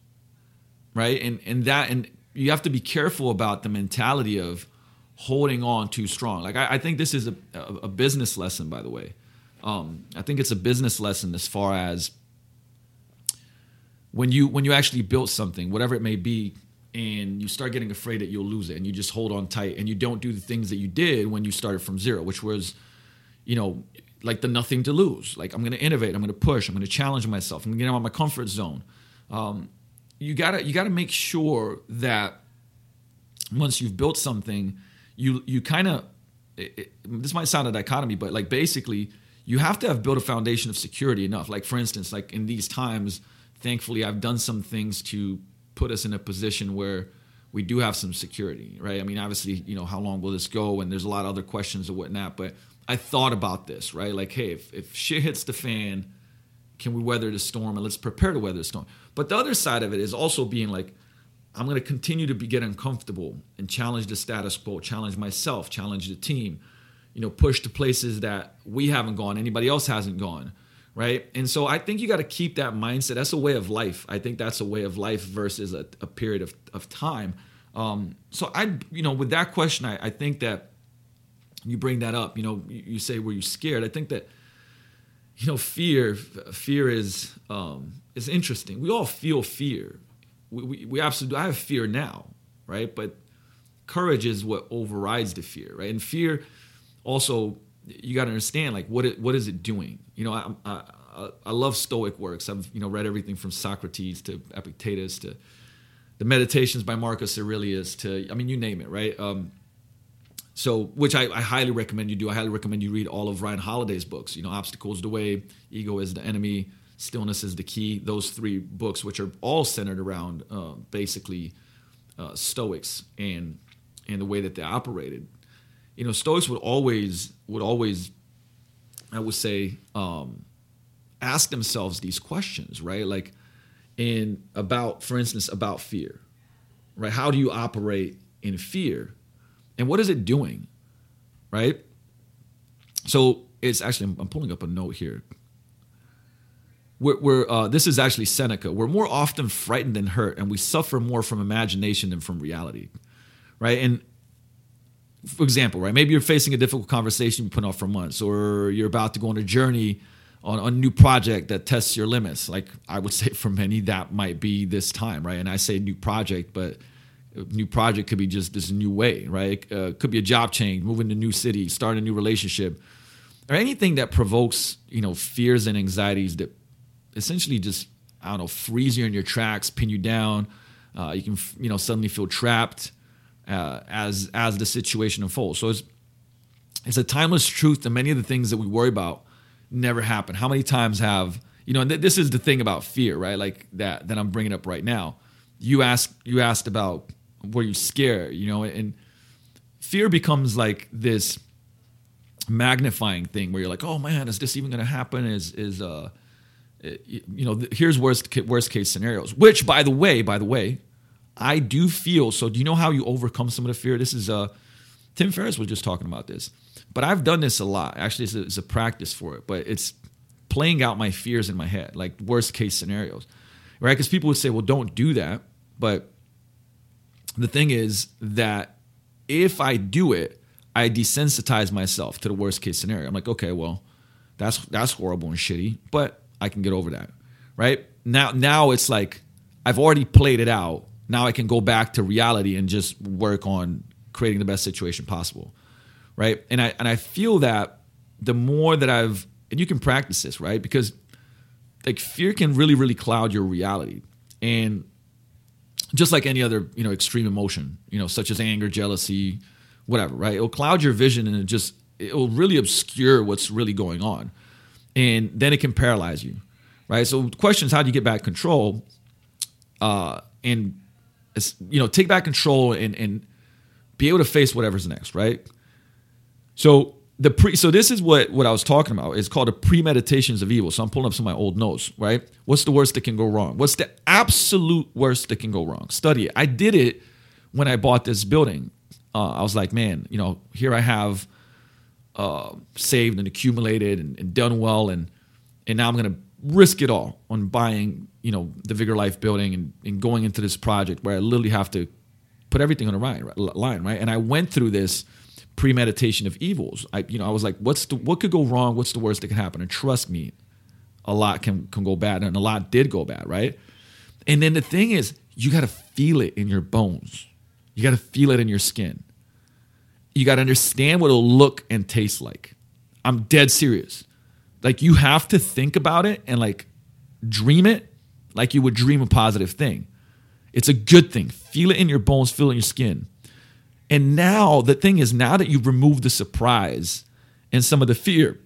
S1: Right. And, and that, and you have to be careful about the mentality of holding on too strong. Like I, I think this is a, a, business lesson, by the way. Um, I think it's a business lesson as far as when you when you actually build something, whatever it may be, and you start getting afraid that you'll lose it, and you just hold on tight, and you don't do the things that you did when you started from zero, which was, you know, like the nothing to lose. Like I'm going to innovate, I'm going to push, I'm going to challenge myself, I'm going to get out of my comfort zone. Um, you gotta you gotta make sure that once you've built something, you you kind of this might sound a dichotomy, but like basically you have to have built a foundation of security enough. Like for instance, like in these times, thankfully I've done some things to put us in a position where we do have some security, right? I mean, obviously, you know, how long will this go? And there's a lot of other questions and whatnot. But I thought about this, right? Like, hey, if, if shit hits the fan, can we weather the storm and let's prepare to weather the storm? But the other side of it is also being like i'm going to continue to be get uncomfortable and challenge the status quo challenge myself challenge the team you know push to places that we haven't gone anybody else hasn't gone right? And so i think you got to keep that mindset. That's a way of life. I think that's a way of life versus a, a period of, of time. Um, so i you know with that question I, I think that you bring that up you know you, say were you scared i think that you know, fear, fear is um, is interesting. We all feel fear. We, we, we absolutely. I have fear now, right? But courage is what overrides the fear, right? And fear also, you got to understand, like, what it, what is it doing? You know, I, I, I love Stoic works. I've you know read everything from Socrates to Epictetus to the Meditations by Marcus Aurelius to I mean, you name it, right? Um, so which I, I, highly recommend you do. I highly recommend you read all of Ryan Holiday's books. You know, Obstacles the Way, Ego is the Enemy, Stillness is the Key. Those three books, which are all centered around uh, basically uh, Stoics and and the way that they operated. You know, Stoics would always would always, I would say, um, ask themselves these questions, right? Like, in about, for instance, about fear, right? How do you operate in fear? And what is it doing? Right? So it's actually, I'm, pulling up a note here. We're, we're uh, this is actually Seneca. We're more often frightened than hurt, and we suffer more from imagination than from reality. Right? And for example, right? Maybe you're facing a difficult conversation you put off for months, or you're about to go on a journey on, a new project that tests your limits. Like I would (laughs) say for many, that might be this time, right? And I say new project, but new project could be just this new way, right? It uh, could be a job change, moving to a new city, starting a new relationship, or anything that provokes, you know, fears and anxieties that essentially just, I don't know, freeze you in your tracks, pin you down. Uh, you can, you know, suddenly feel trapped uh, as as the situation unfolds. So it's it's a timeless truth that many of the things that we worry about never happen. How many times have you know? And th- this is the thing about fear, right? Like that that I'm bringing up right now. You asked you asked about were you scared, you know, and fear becomes like this magnifying thing where you're like, oh man, is this even going to happen? Is is uh, you know, here's worst worst case scenarios. Which, by the way, by the way, I do feel. So, do you know how you overcome some of the fear? This is uh, Tim Ferriss was just talking about this, but I've done this a lot. Actually, it's a, it's a practice for it, but it's playing out my fears in my head, like worst case scenarios, right? Because people would say, well, don't do that, but the thing is that if I do it, I desensitize myself to the worst case scenario. I'm like, okay, well, that's that's horrible and shitty, but I can get over that. Right? Now now it's like I've already played it out. Now I can go back to reality and just work on creating the best situation possible. Right? And I and I feel that the more that I've and you can practice this, right? Because like fear can really, really cloud your reality. And just like any other you know extreme emotion you know such as anger jealousy whatever right? It'll cloud your vision and it just it'll really obscure what's really going on. And then it can paralyze you right? So the question is how do you get back control? Uh and you know take back control and and be able to face whatever's next right? So the pre so this is what what I was talking about. It's called the premeditations of evil. So I'm pulling up some of my old notes, right? What's the worst that can go wrong? What's the absolute worst that can go wrong? Study it. I did it when I bought this building. Uh, I was like, man, you know, here I have uh, saved and accumulated and, and done well, and and now I'm gonna risk it all on buying, you know, the Vigor Life building and, and going into this project where I literally have to put everything on the right, line, right? And I went through this premeditation of evils. I, you know, I was like, what's the what could go wrong? What's the worst that can happen? And trust me, a lot can can go bad, and a lot did go bad, right? And then the thing is, you got to feel it in your bones. You got to feel it in your skin. You got to understand what it'll look and taste like. I'm dead serious. Like you have to think about it and like dream it like you would dream a positive thing. It's a good thing. Feel it in your bones, feel it in your skin. And now the thing is, now that you've removed the surprise and some of the fear,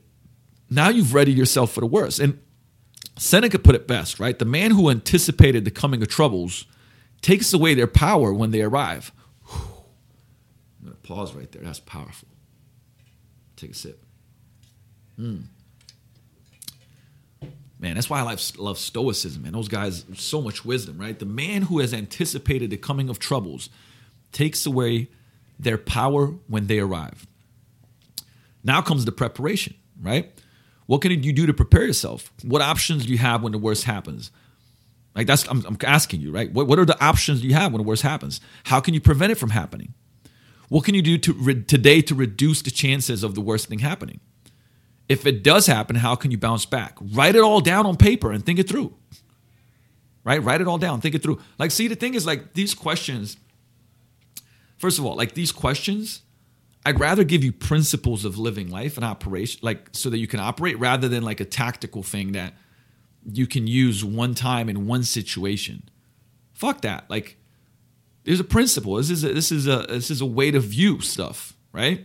S1: now you've readied yourself for the worst. And Seneca put it best, right? The man who anticipated the coming of troubles takes away their power when they arrive. Whew. I'm going to pause right there. That's powerful. Take a sip. Hmm. Man, that's why I love, love Stoicism, man. Those guys, so much wisdom, right? The man who has anticipated the coming of troubles takes away their power when they arrive. Now comes the preparation, right? What can you do to prepare yourself? What options do you have when the worst happens? Like that's I'm, I'm asking you, right? What, what are the options you have when the worst happens? How can you prevent it from happening? What can you do to re- today to reduce the chances of the worst thing happening? If it does happen, how can you bounce back? Write it all down on paper and think it through. Right? Write it all down, think it through. Like, see, the thing is, like, these questions First of all, like these questions, I'd rather give you principles of living life and operation, like so that you can operate rather than like a tactical thing that you can use one time in one situation. Fuck that. Like there's a principle. This is a, this is a this is a way to view stuff. right?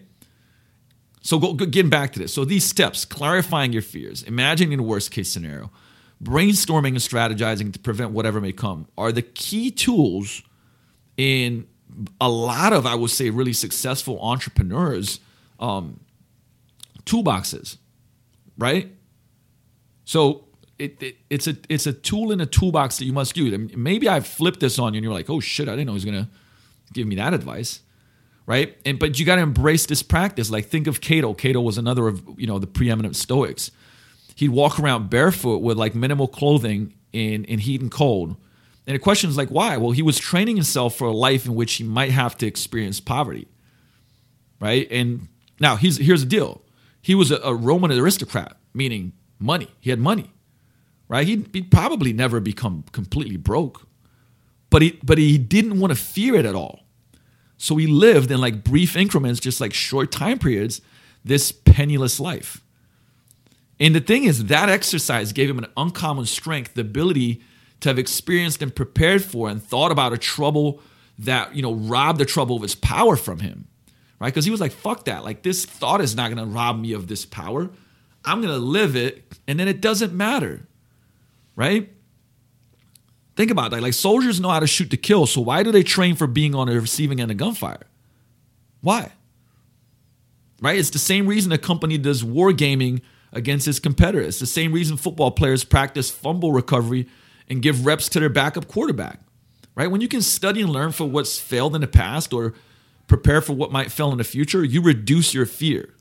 S1: So go, go, getting back to this. So these steps, clarifying your fears, imagining the worst case scenario, brainstorming and strategizing to prevent whatever may come are the key tools in a lot of, I would say, really successful entrepreneurs' um, toolboxes, right? So it, it, it's a it's a tool in a toolbox that you must use. I mean, maybe I flipped this on you and you're like, oh shit, I didn't know he was gonna give me that advice, right? And but you got to embrace this practice. Like think of Cato. Cato was another of you know the preeminent Stoics. He'd walk around barefoot with like minimal clothing in in heat and cold. And the question is like, why? Well, he was training himself for a life in which he might have to experience poverty, right? And now here's here's the deal: he was a, a Roman aristocrat, meaning money. He had money right? He'd, he'd probably never become completely broke, but he but he didn't want to fear it at all. So he lived in like brief increments, just like short time periods, this penniless life. And the thing is, that exercise gave him an uncommon strength, the ability to have experienced and prepared for and thought about a trouble that, you know, robbed the trouble of its power from him. Right? Because he was like, fuck that. Like, this thought is not going to rob me of this power. I'm going to live it, and then it doesn't matter right? Think about that. Like soldiers know how to shoot to kill, so why do they train for being on the receiving end of gunfire? Why? Right? It's the same reason a company does wargaming against its competitor. It's the same reason football players practice fumble recovery and give reps to their backup quarterback. Right? When you can study and learn for what's failed in the past or prepare for what might fail in the future, you reduce your fear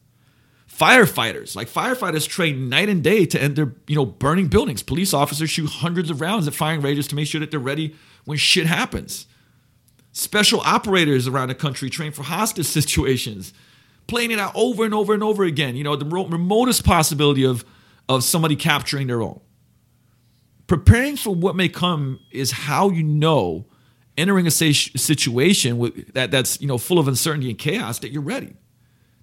S1: firefighters like firefighters train night and day to enter you know burning buildings police officers shoot hundreds of rounds at firing ranges to make sure that they're ready when shit happens special operators around the country train for hostage (laughs) situations playing it out over and over and over again you know the remotest possibility of of somebody capturing their own preparing for what may come is how you know entering a situation with, that that's you know full of uncertainty and chaos that you're ready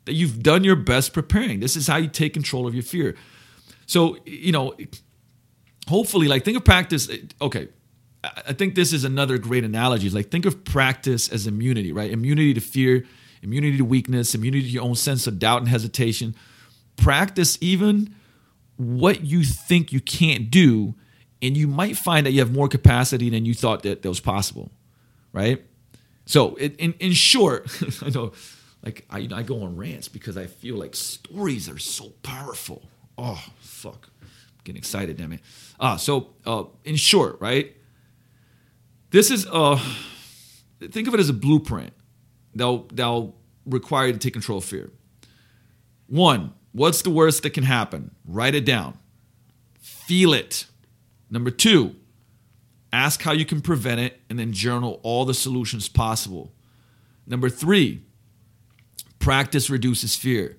S1: that you've done your best preparing. This is how you take control of your fear. So, you know, hopefully, like, think of practice. Okay, I think this is another great analogy. Like, think of practice as immunity, right? Immunity to fear, immunity to weakness, immunity to your own sense of doubt and hesitation. Practice even what you think you can't do, and you might find that you have more capacity than you thought that, that was possible, right? So, in, in short, (laughs) I know like I, I go on rants because I feel like stories are so powerful. Oh fuck, I'm getting excited, damn it. Ah, so uh, in short, right? This is uh, think of it as a blueprint. They'll they'll require you to take control of fear. One, what's the worst that can happen? Write it down. Feel it. Number two, ask how you can prevent it and then journal all the solutions possible. Number three, Practice reduces fear.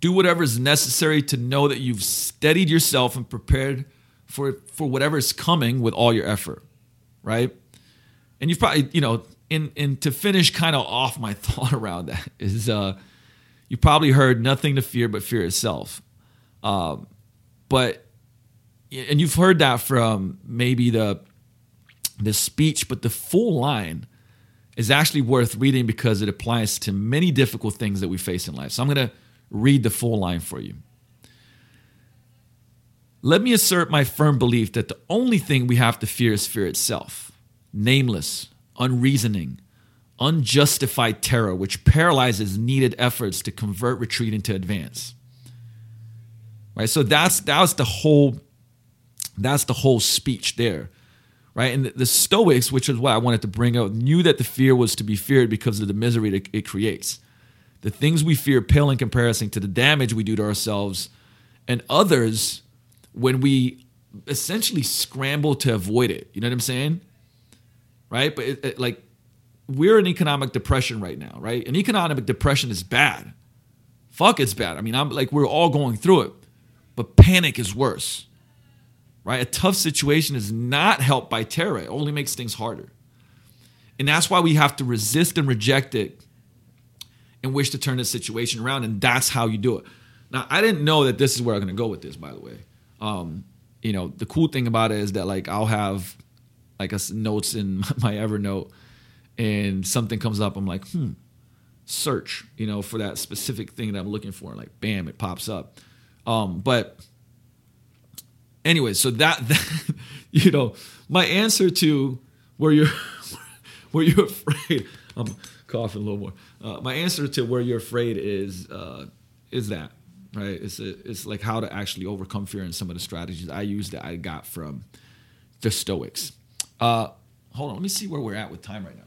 S1: Do whatever is necessary to know that you've steadied yourself and prepared for, for whatever is coming with all your effort, right? And you've probably, you know, in, in to finish kind of off my (laughs) thought around that is uh, you probably heard nothing to fear but fear itself. Um, but and you've heard that from maybe the the speech, but the full line is actually worth reading because it applies to many difficult things that we face in life. So I'm going to read the full line for you. Let me assert my firm belief that the only thing we have to fear is fear itself nameless, unreasoning, unjustified terror, which paralyzes needed efforts to convert retreat into advance. Right? So that's that's the whole that's the whole speech there right? And the, Stoics, which is what I wanted to bring out, knew that the fear was to be feared because of the misery that it creates. The things we fear pale in comparison to the damage we do to ourselves and others when we essentially scramble to avoid it. You know what I'm saying? Right? But it, it, like, we're in economic depression right now, right? And economic depression is bad. Fuck, it's bad. I mean, I'm like, we're all going through it. But panic is worse right? A tough situation is not helped by terror, it only makes things harder. And that's why we have to resist and reject it and wish to turn the situation around. And that's how you do it. Now, I didn't know that this is where I'm going to go with this, by the way. Um, you know, the cool thing about it is that like I'll have like a, notes in (laughs) my Evernote and something comes up. I'm like, hmm, search, you know, for that specific thing that I'm looking for. And like, bam, it pops up. Um, but anyway, so that, (laughs) that you know, my answer to where you're (laughs) where you're afraid. (laughs) I'm coughing a little more. Uh, my answer to where you're afraid is uh, is that right? It's a, it's like how to actually overcome fear and some of the strategies I use that I got from the Stoics. Uh, hold on, let me see where we're at with time right now.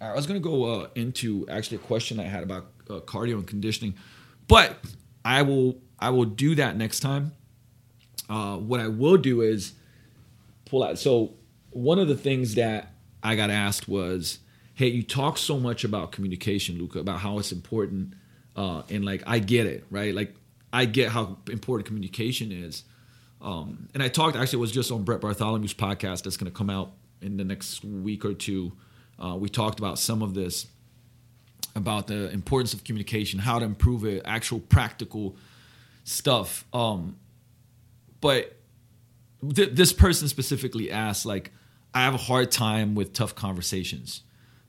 S1: All right, I was going to go uh, into actually a question I had about uh, cardio and conditioning, but I will I will do that next time. Uh, what I will do is pull out. So one of the things that I got asked was, "Hey, you talk so much about communication, Luka, about how it's important, uh, and like I get it, right? Like I get how important communication is." Um, and I talked actually it was just on Brett Bartholomew's podcast that's going to come out in the next week or two uh, we talked about some of this about the importance of communication, how to improve it, actual practical stuff. Um, but th- this person specifically asked, like, I have a hard time with tough conversations.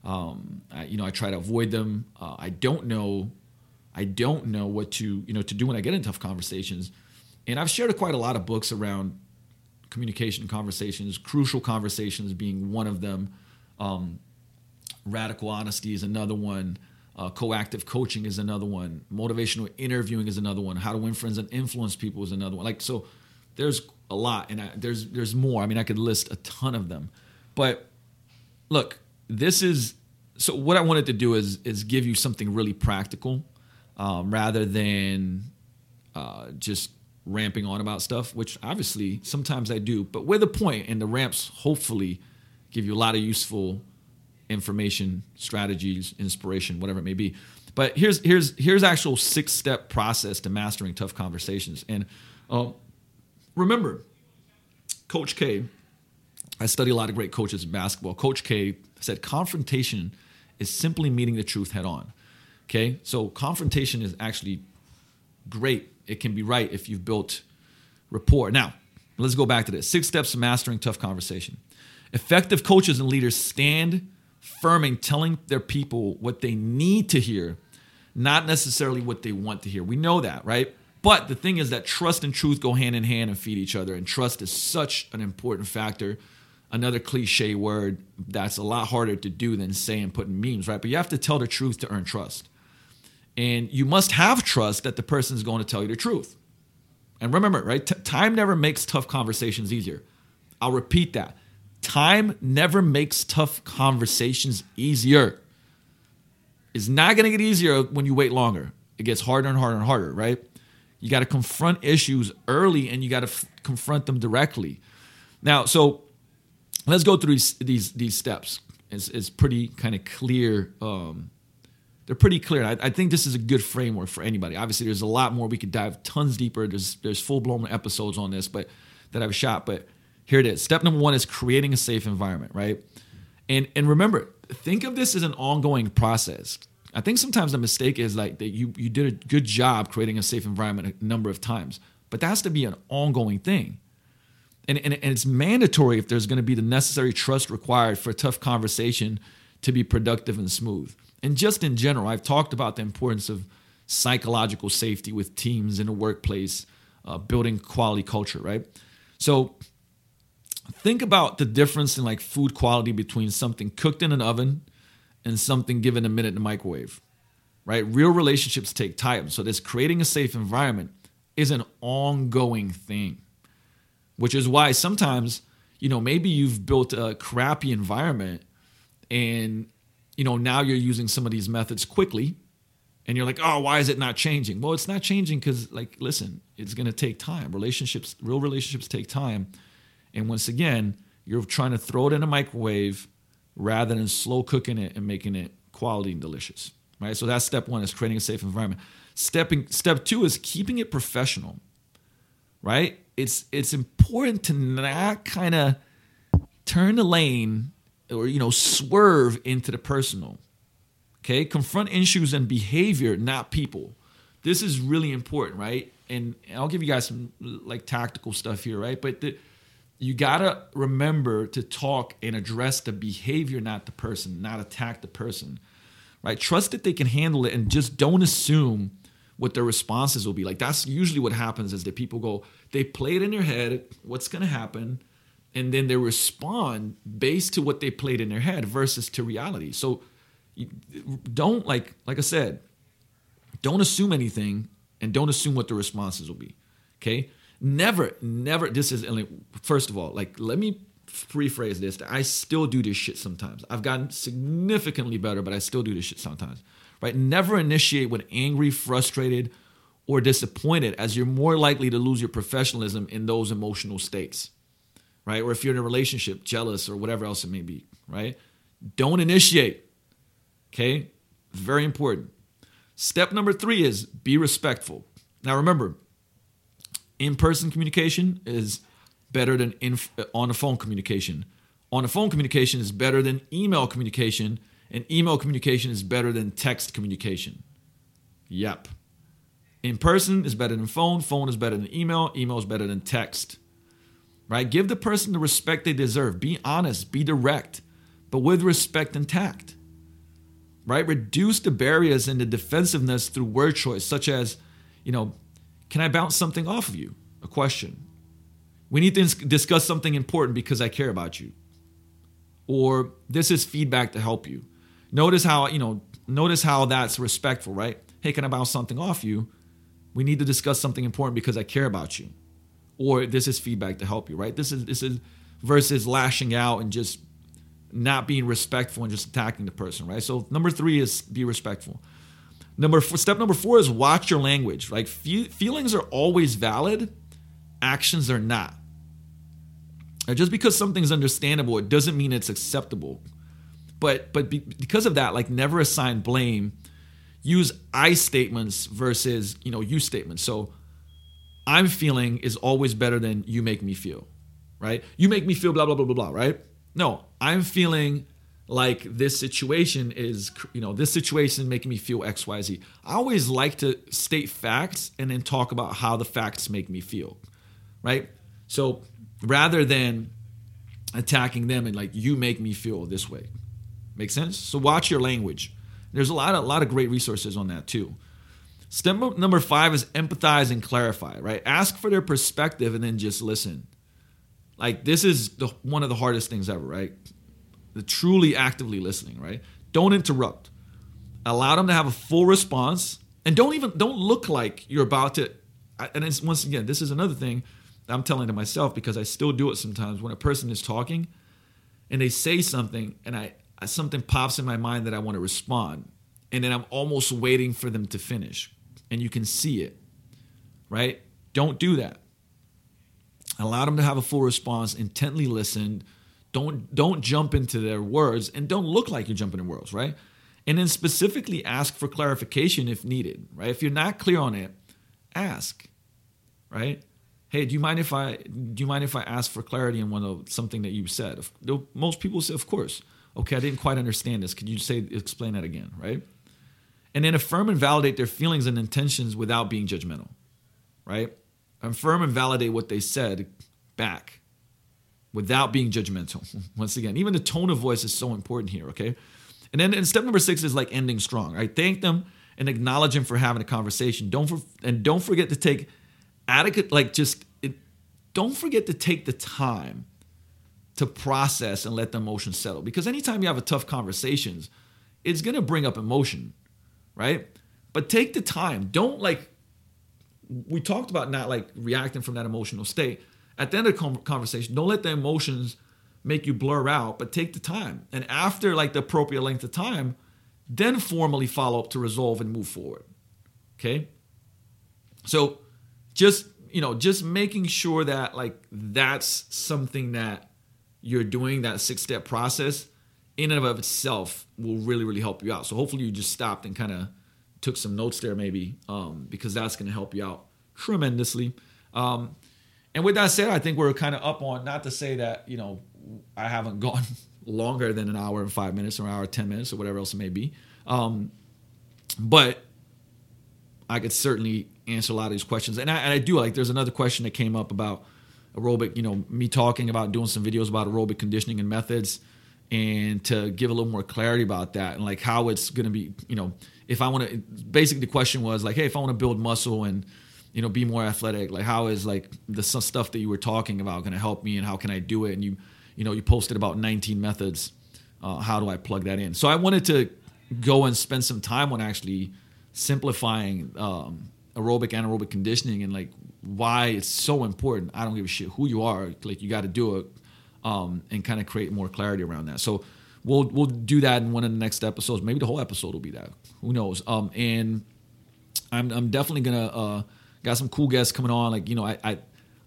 S1: Um, I, you know, I try to avoid them. Uh, I don't know, I don't know what to, you know, to do when I get in tough conversations. And I've shared quite a lot of books around communication conversations, crucial conversations being one of them. Um, Radical honesty is another one. Uh, coactive coaching is another one. Motivational interviewing is another one. How to win friends and influence people is another one. Like so, there's a lot, and I, there's there's more. I mean, I could list a ton of them, but look, this is so. What I wanted to do is is give you something really practical, um, rather than uh, just ramping on about stuff, which obviously sometimes I do, but with a point, and the ramps hopefully give you a lot of useful information, strategies, inspiration, whatever it may be. But here's here's here's actual six step process to mastering tough conversations. And uh, remember, Coach K. I study a lot of great coaches in basketball. Coach K said confrontation is simply meeting the truth head on. Okay, so confrontation is actually great. It can be right if you've built rapport. Now, let's go back to this six steps to mastering tough conversation. Effective coaches and leaders stand firming, telling their people what they need to hear, not necessarily what they want to hear. We know that, right? But the thing is that trust and truth go hand in hand and feed each other. And trust is such an important factor. Another cliche word that's a lot harder to do than say and put in memes, right? But you have to tell the truth to earn trust. And you must have trust that the person is going to tell you the truth. And remember, right? T- time never makes tough conversations easier. I'll repeat that. Time never makes tough conversations easier. It's not going to get easier when you wait longer. It gets harder and harder and harder, right? You got to confront issues early and you got to f- confront them directly. Now, so let's go through these these, these steps. It's, it's pretty kind of clear. Um, they're pretty clear. I, I, think this is a good framework for anybody. Obviously, there's a lot more we could dive tons deeper. There's there's full blown episodes on this, but that I've shot. But here it is. Step number one is creating a safe environment, right? And and remember, think of this as an ongoing process. I think sometimes the mistake is like that you you did a good job creating a safe environment a number of times, but that has to be an ongoing thing. And, and, and it's mandatory if there's going to be the necessary trust required for a tough conversation to be productive and smooth. And just in general, I've talked about the importance of psychological safety with teams in the workplace, uh, building quality culture, right? So think about the difference in like food quality between something cooked in an oven and something given a minute in the microwave right? Real relationships take time so this creating a safe environment is an ongoing thing which is why sometimes you know maybe you've built a crappy environment and you know now you're using some of these methods quickly and you're like oh why is it not changing? Well it's not changing because like listen it's going to take time. Relationships real relationships take time and once again, you're trying to throw it in a microwave rather than slow cooking it and making it quality and delicious. Right? So that's step one is creating a safe environment. Stepping step two is keeping it professional. Right? It's it's important to not kind of turn the lane or you know swerve into the personal. Okay? Confront issues and behavior, not people. This is really important, right? And I'll give you guys some like tactical stuff here, right? But the, you gotta remember to talk and address the behavior, not the person, not attack the person. Right? Trust that they can handle it and just don't assume what their responses will be. Like that's usually what happens is that people go, they play it in their head, what's gonna happen, and then they respond based to what they played in their head versus to reality. So don't like like I said, don't assume anything and don't assume what the responses will be. Okay? Never, never. This is first of all, like let me rephrase this. I still do this shit sometimes. I've gotten significantly better, but I still do this shit sometimes. Right? Never initiate when angry, frustrated, or disappointed, as you're more likely to lose your professionalism in those emotional states. Right? Or if you're in a relationship, jealous, or whatever else it may be. Right? Don't initiate. Okay? Very important. Step number three is be respectful. Now remember, in-person communication is better than in, uh, on a phone communication. On a phone communication is better than email communication, and email communication is better than text communication. Yep. In person is better than phone, phone is better than email, email is better than text. Right? Give the person the respect they deserve. Be honest, be direct, but with respect and tact. Right? Reduce the barriers and the defensiveness through word choice, such as, you know, can I bounce something off of you? A question. We need to discuss something important because I care about you. Or this is feedback to help you. Notice how, you know, notice how that's respectful, right? Hey, can I bounce something off you? We need to discuss something important because I care about you. Or this is feedback to help you, right? This is this is versus lashing out and just not being respectful and just attacking the person, right? So number 3 is be respectful. Number four, step number four is watch your language. Like fe- feelings are always valid, actions are not. And just because something's understandable, it doesn't mean it's acceptable. But but be, because of that, like never assign blame. Use I statements versus you know you statements. So I'm feeling is always better than you make me feel, right? You make me feel blah blah blah blah blah, right? No, I'm feeling like this situation is you know this situation making me feel xyz i always like to state facts and then talk about how the facts make me feel right? So rather than attacking them and like you make me feel this way. Make sense? So watch your language. There's a lot of a lot of great resources on that too. Step number five is empathize and clarify right? Ask for their perspective and then just listen. Like this is the one of the hardest things ever right truly actively listening, right? Don't interrupt. Allow them to have a full response and don't even don't look like you're about to and it's once again, this is another thing I'm telling to myself because I still do it sometimes when a person is talking and they say something and I something pops in my mind that I want to respond and then I'm almost waiting for them to finish and you can see it. Right? Don't do that. Allow them to have a full response, intently listen, don't don't jump into their words and don't look like you're jumping in words, right? And then specifically ask for clarification if needed, right? If you're not clear on it, ask, right? Hey, do you mind if I do you mind if I ask for clarity in one of something that you said? Most people say, of course. Okay, I didn't quite understand this. Could you say explain that again, right? And then affirm and validate their feelings and intentions without being judgmental, right? Affirm and validate what they said back without being judgmental. (laughs) Once again, even the tone of voice is so important here, okay? And then and step number six is like ending strong, right? Thank them and acknowledge them for having a conversation. Don't for, and don't forget to take adequate, like just it, don't forget to take the time to process and let the emotion settle. Because anytime you have a tough conversations, it's gonna bring up emotion, right? But take the time. Don't like we talked about not like reacting from that emotional state at the end of the conversation, don't let the emotions make you blur out, but take the time. And after like the appropriate length of time, then formally follow up to resolve and move forward. Okay? So just, you know, just making sure that like that's something that you're doing that six-step process in and of itself will really really help you out. So hopefully you just stopped and kind of took some notes there maybe um, because that's going to help you out tremendously. Um, and with that said, I think we're kind of up on, not to say that, you know, I haven't (laughs) gone longer than an hour and five minutes or an hour, 10 minutes or whatever else it may be. Um, but I could certainly answer a lot of these questions. And I, and I do like, there's another question that came up about, aerobic, you know, me talking about doing some videos about aerobic conditioning and methods and to give a little more clarity about that and like how it's going to be, you know, if I want to basically the question was like, hey, if I want to build muscle and you know be more athletic, like how is like the stuff that you were talking about going to help me and how can I do it? And you you know, you posted about 19 methods. Uh, how do I plug that in? So I wanted to go and spend some time on actually simplifying um, aerobic anaerobic conditioning and like why it's so important. I don't give a shit who you are. Like you got to do it um, and kind of create more clarity around that. So we'll we'll do that in one of the next episodes. Maybe the whole episode will be that. Who knows? Um, and I'm I'm definitely gonna uh, got some cool guests coming on. Like you know I, I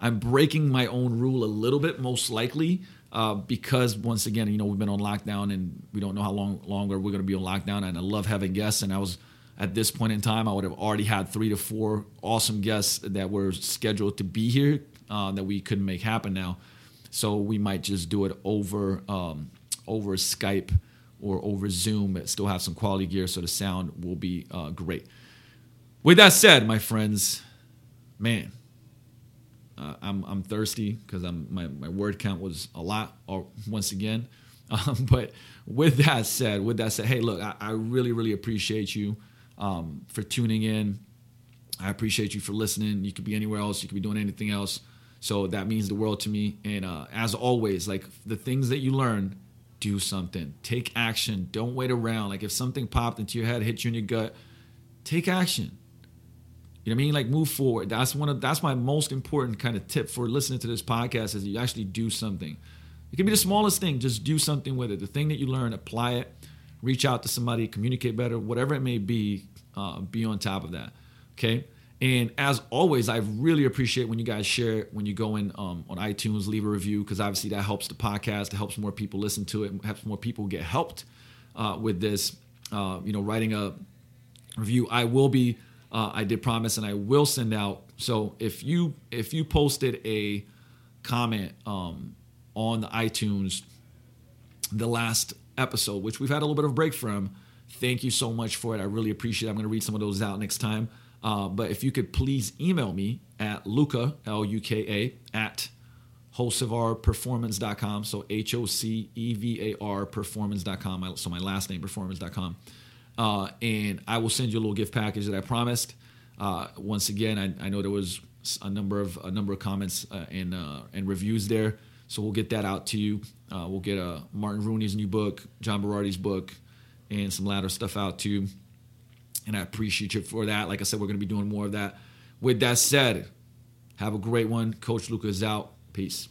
S1: I'm breaking my own rule a little bit, most likely. Uh, because once again, you know, we've been on lockdown and we don't know how long longer we're going to be on lockdown. And I love having guests. And I was at this point in time, I would have already had three to four awesome guests that were scheduled to be here uh, that we couldn't make happen now. So we might just do it over um, over Skype or over Zoom, but still have some quality gear, so the sound will be uh, great. With that said, my friends, man, uh, I'm I'm thirsty because I'm my, my word count was a lot. Or once again, (laughs) um, but with that said, with that said, hey, look, I, I really really appreciate you um, for tuning in. I appreciate you for listening. You could be anywhere else. You could be doing anything else. So that means the world to me. And uh, as always, like the things that you learn, do something. Take action. Don't wait around. Like if something popped into your head, hit you in your gut, take action. You know what I mean? Like move forward. That's one of that's my most important kind of tip for listening to this podcast is you actually do something. It can be the smallest thing. Just do something with it. The thing that you learn, apply it. Reach out to somebody, communicate better, whatever it may be. Uh, be on top of that. Okay. And as always, I really appreciate when you guys share it, when you go in um, on iTunes, leave a review, because obviously that helps the podcast, it helps more people listen to it, helps more people get helped uh, with this. Uh, you know, writing a review. I will be, uh, I did promise, and I will send out. So if you if you posted a comment um, on the iTunes, the last episode, which we've had a little bit of a break from, thank you so much for it. I really appreciate it. I'm going to read some of those out next time. Uh, but if you could please email me at Luka, L U K A, at hocevarperformance.com. So H O C E V A R performance.com. So my last name, performance.com. Uh, and I will send you a little gift package that I promised. Uh, once again, I, I, know there was a number of a number of comments uh, and uh, and reviews there, so we'll get that out to you. Uh, we'll get a Martin Rooney's new book, John Berardi's book, and some ladder stuff out to you and I appreciate you for that. Like I said, we're going to be doing more of that. With that said, have a great one. Coach Luka is out. Peace.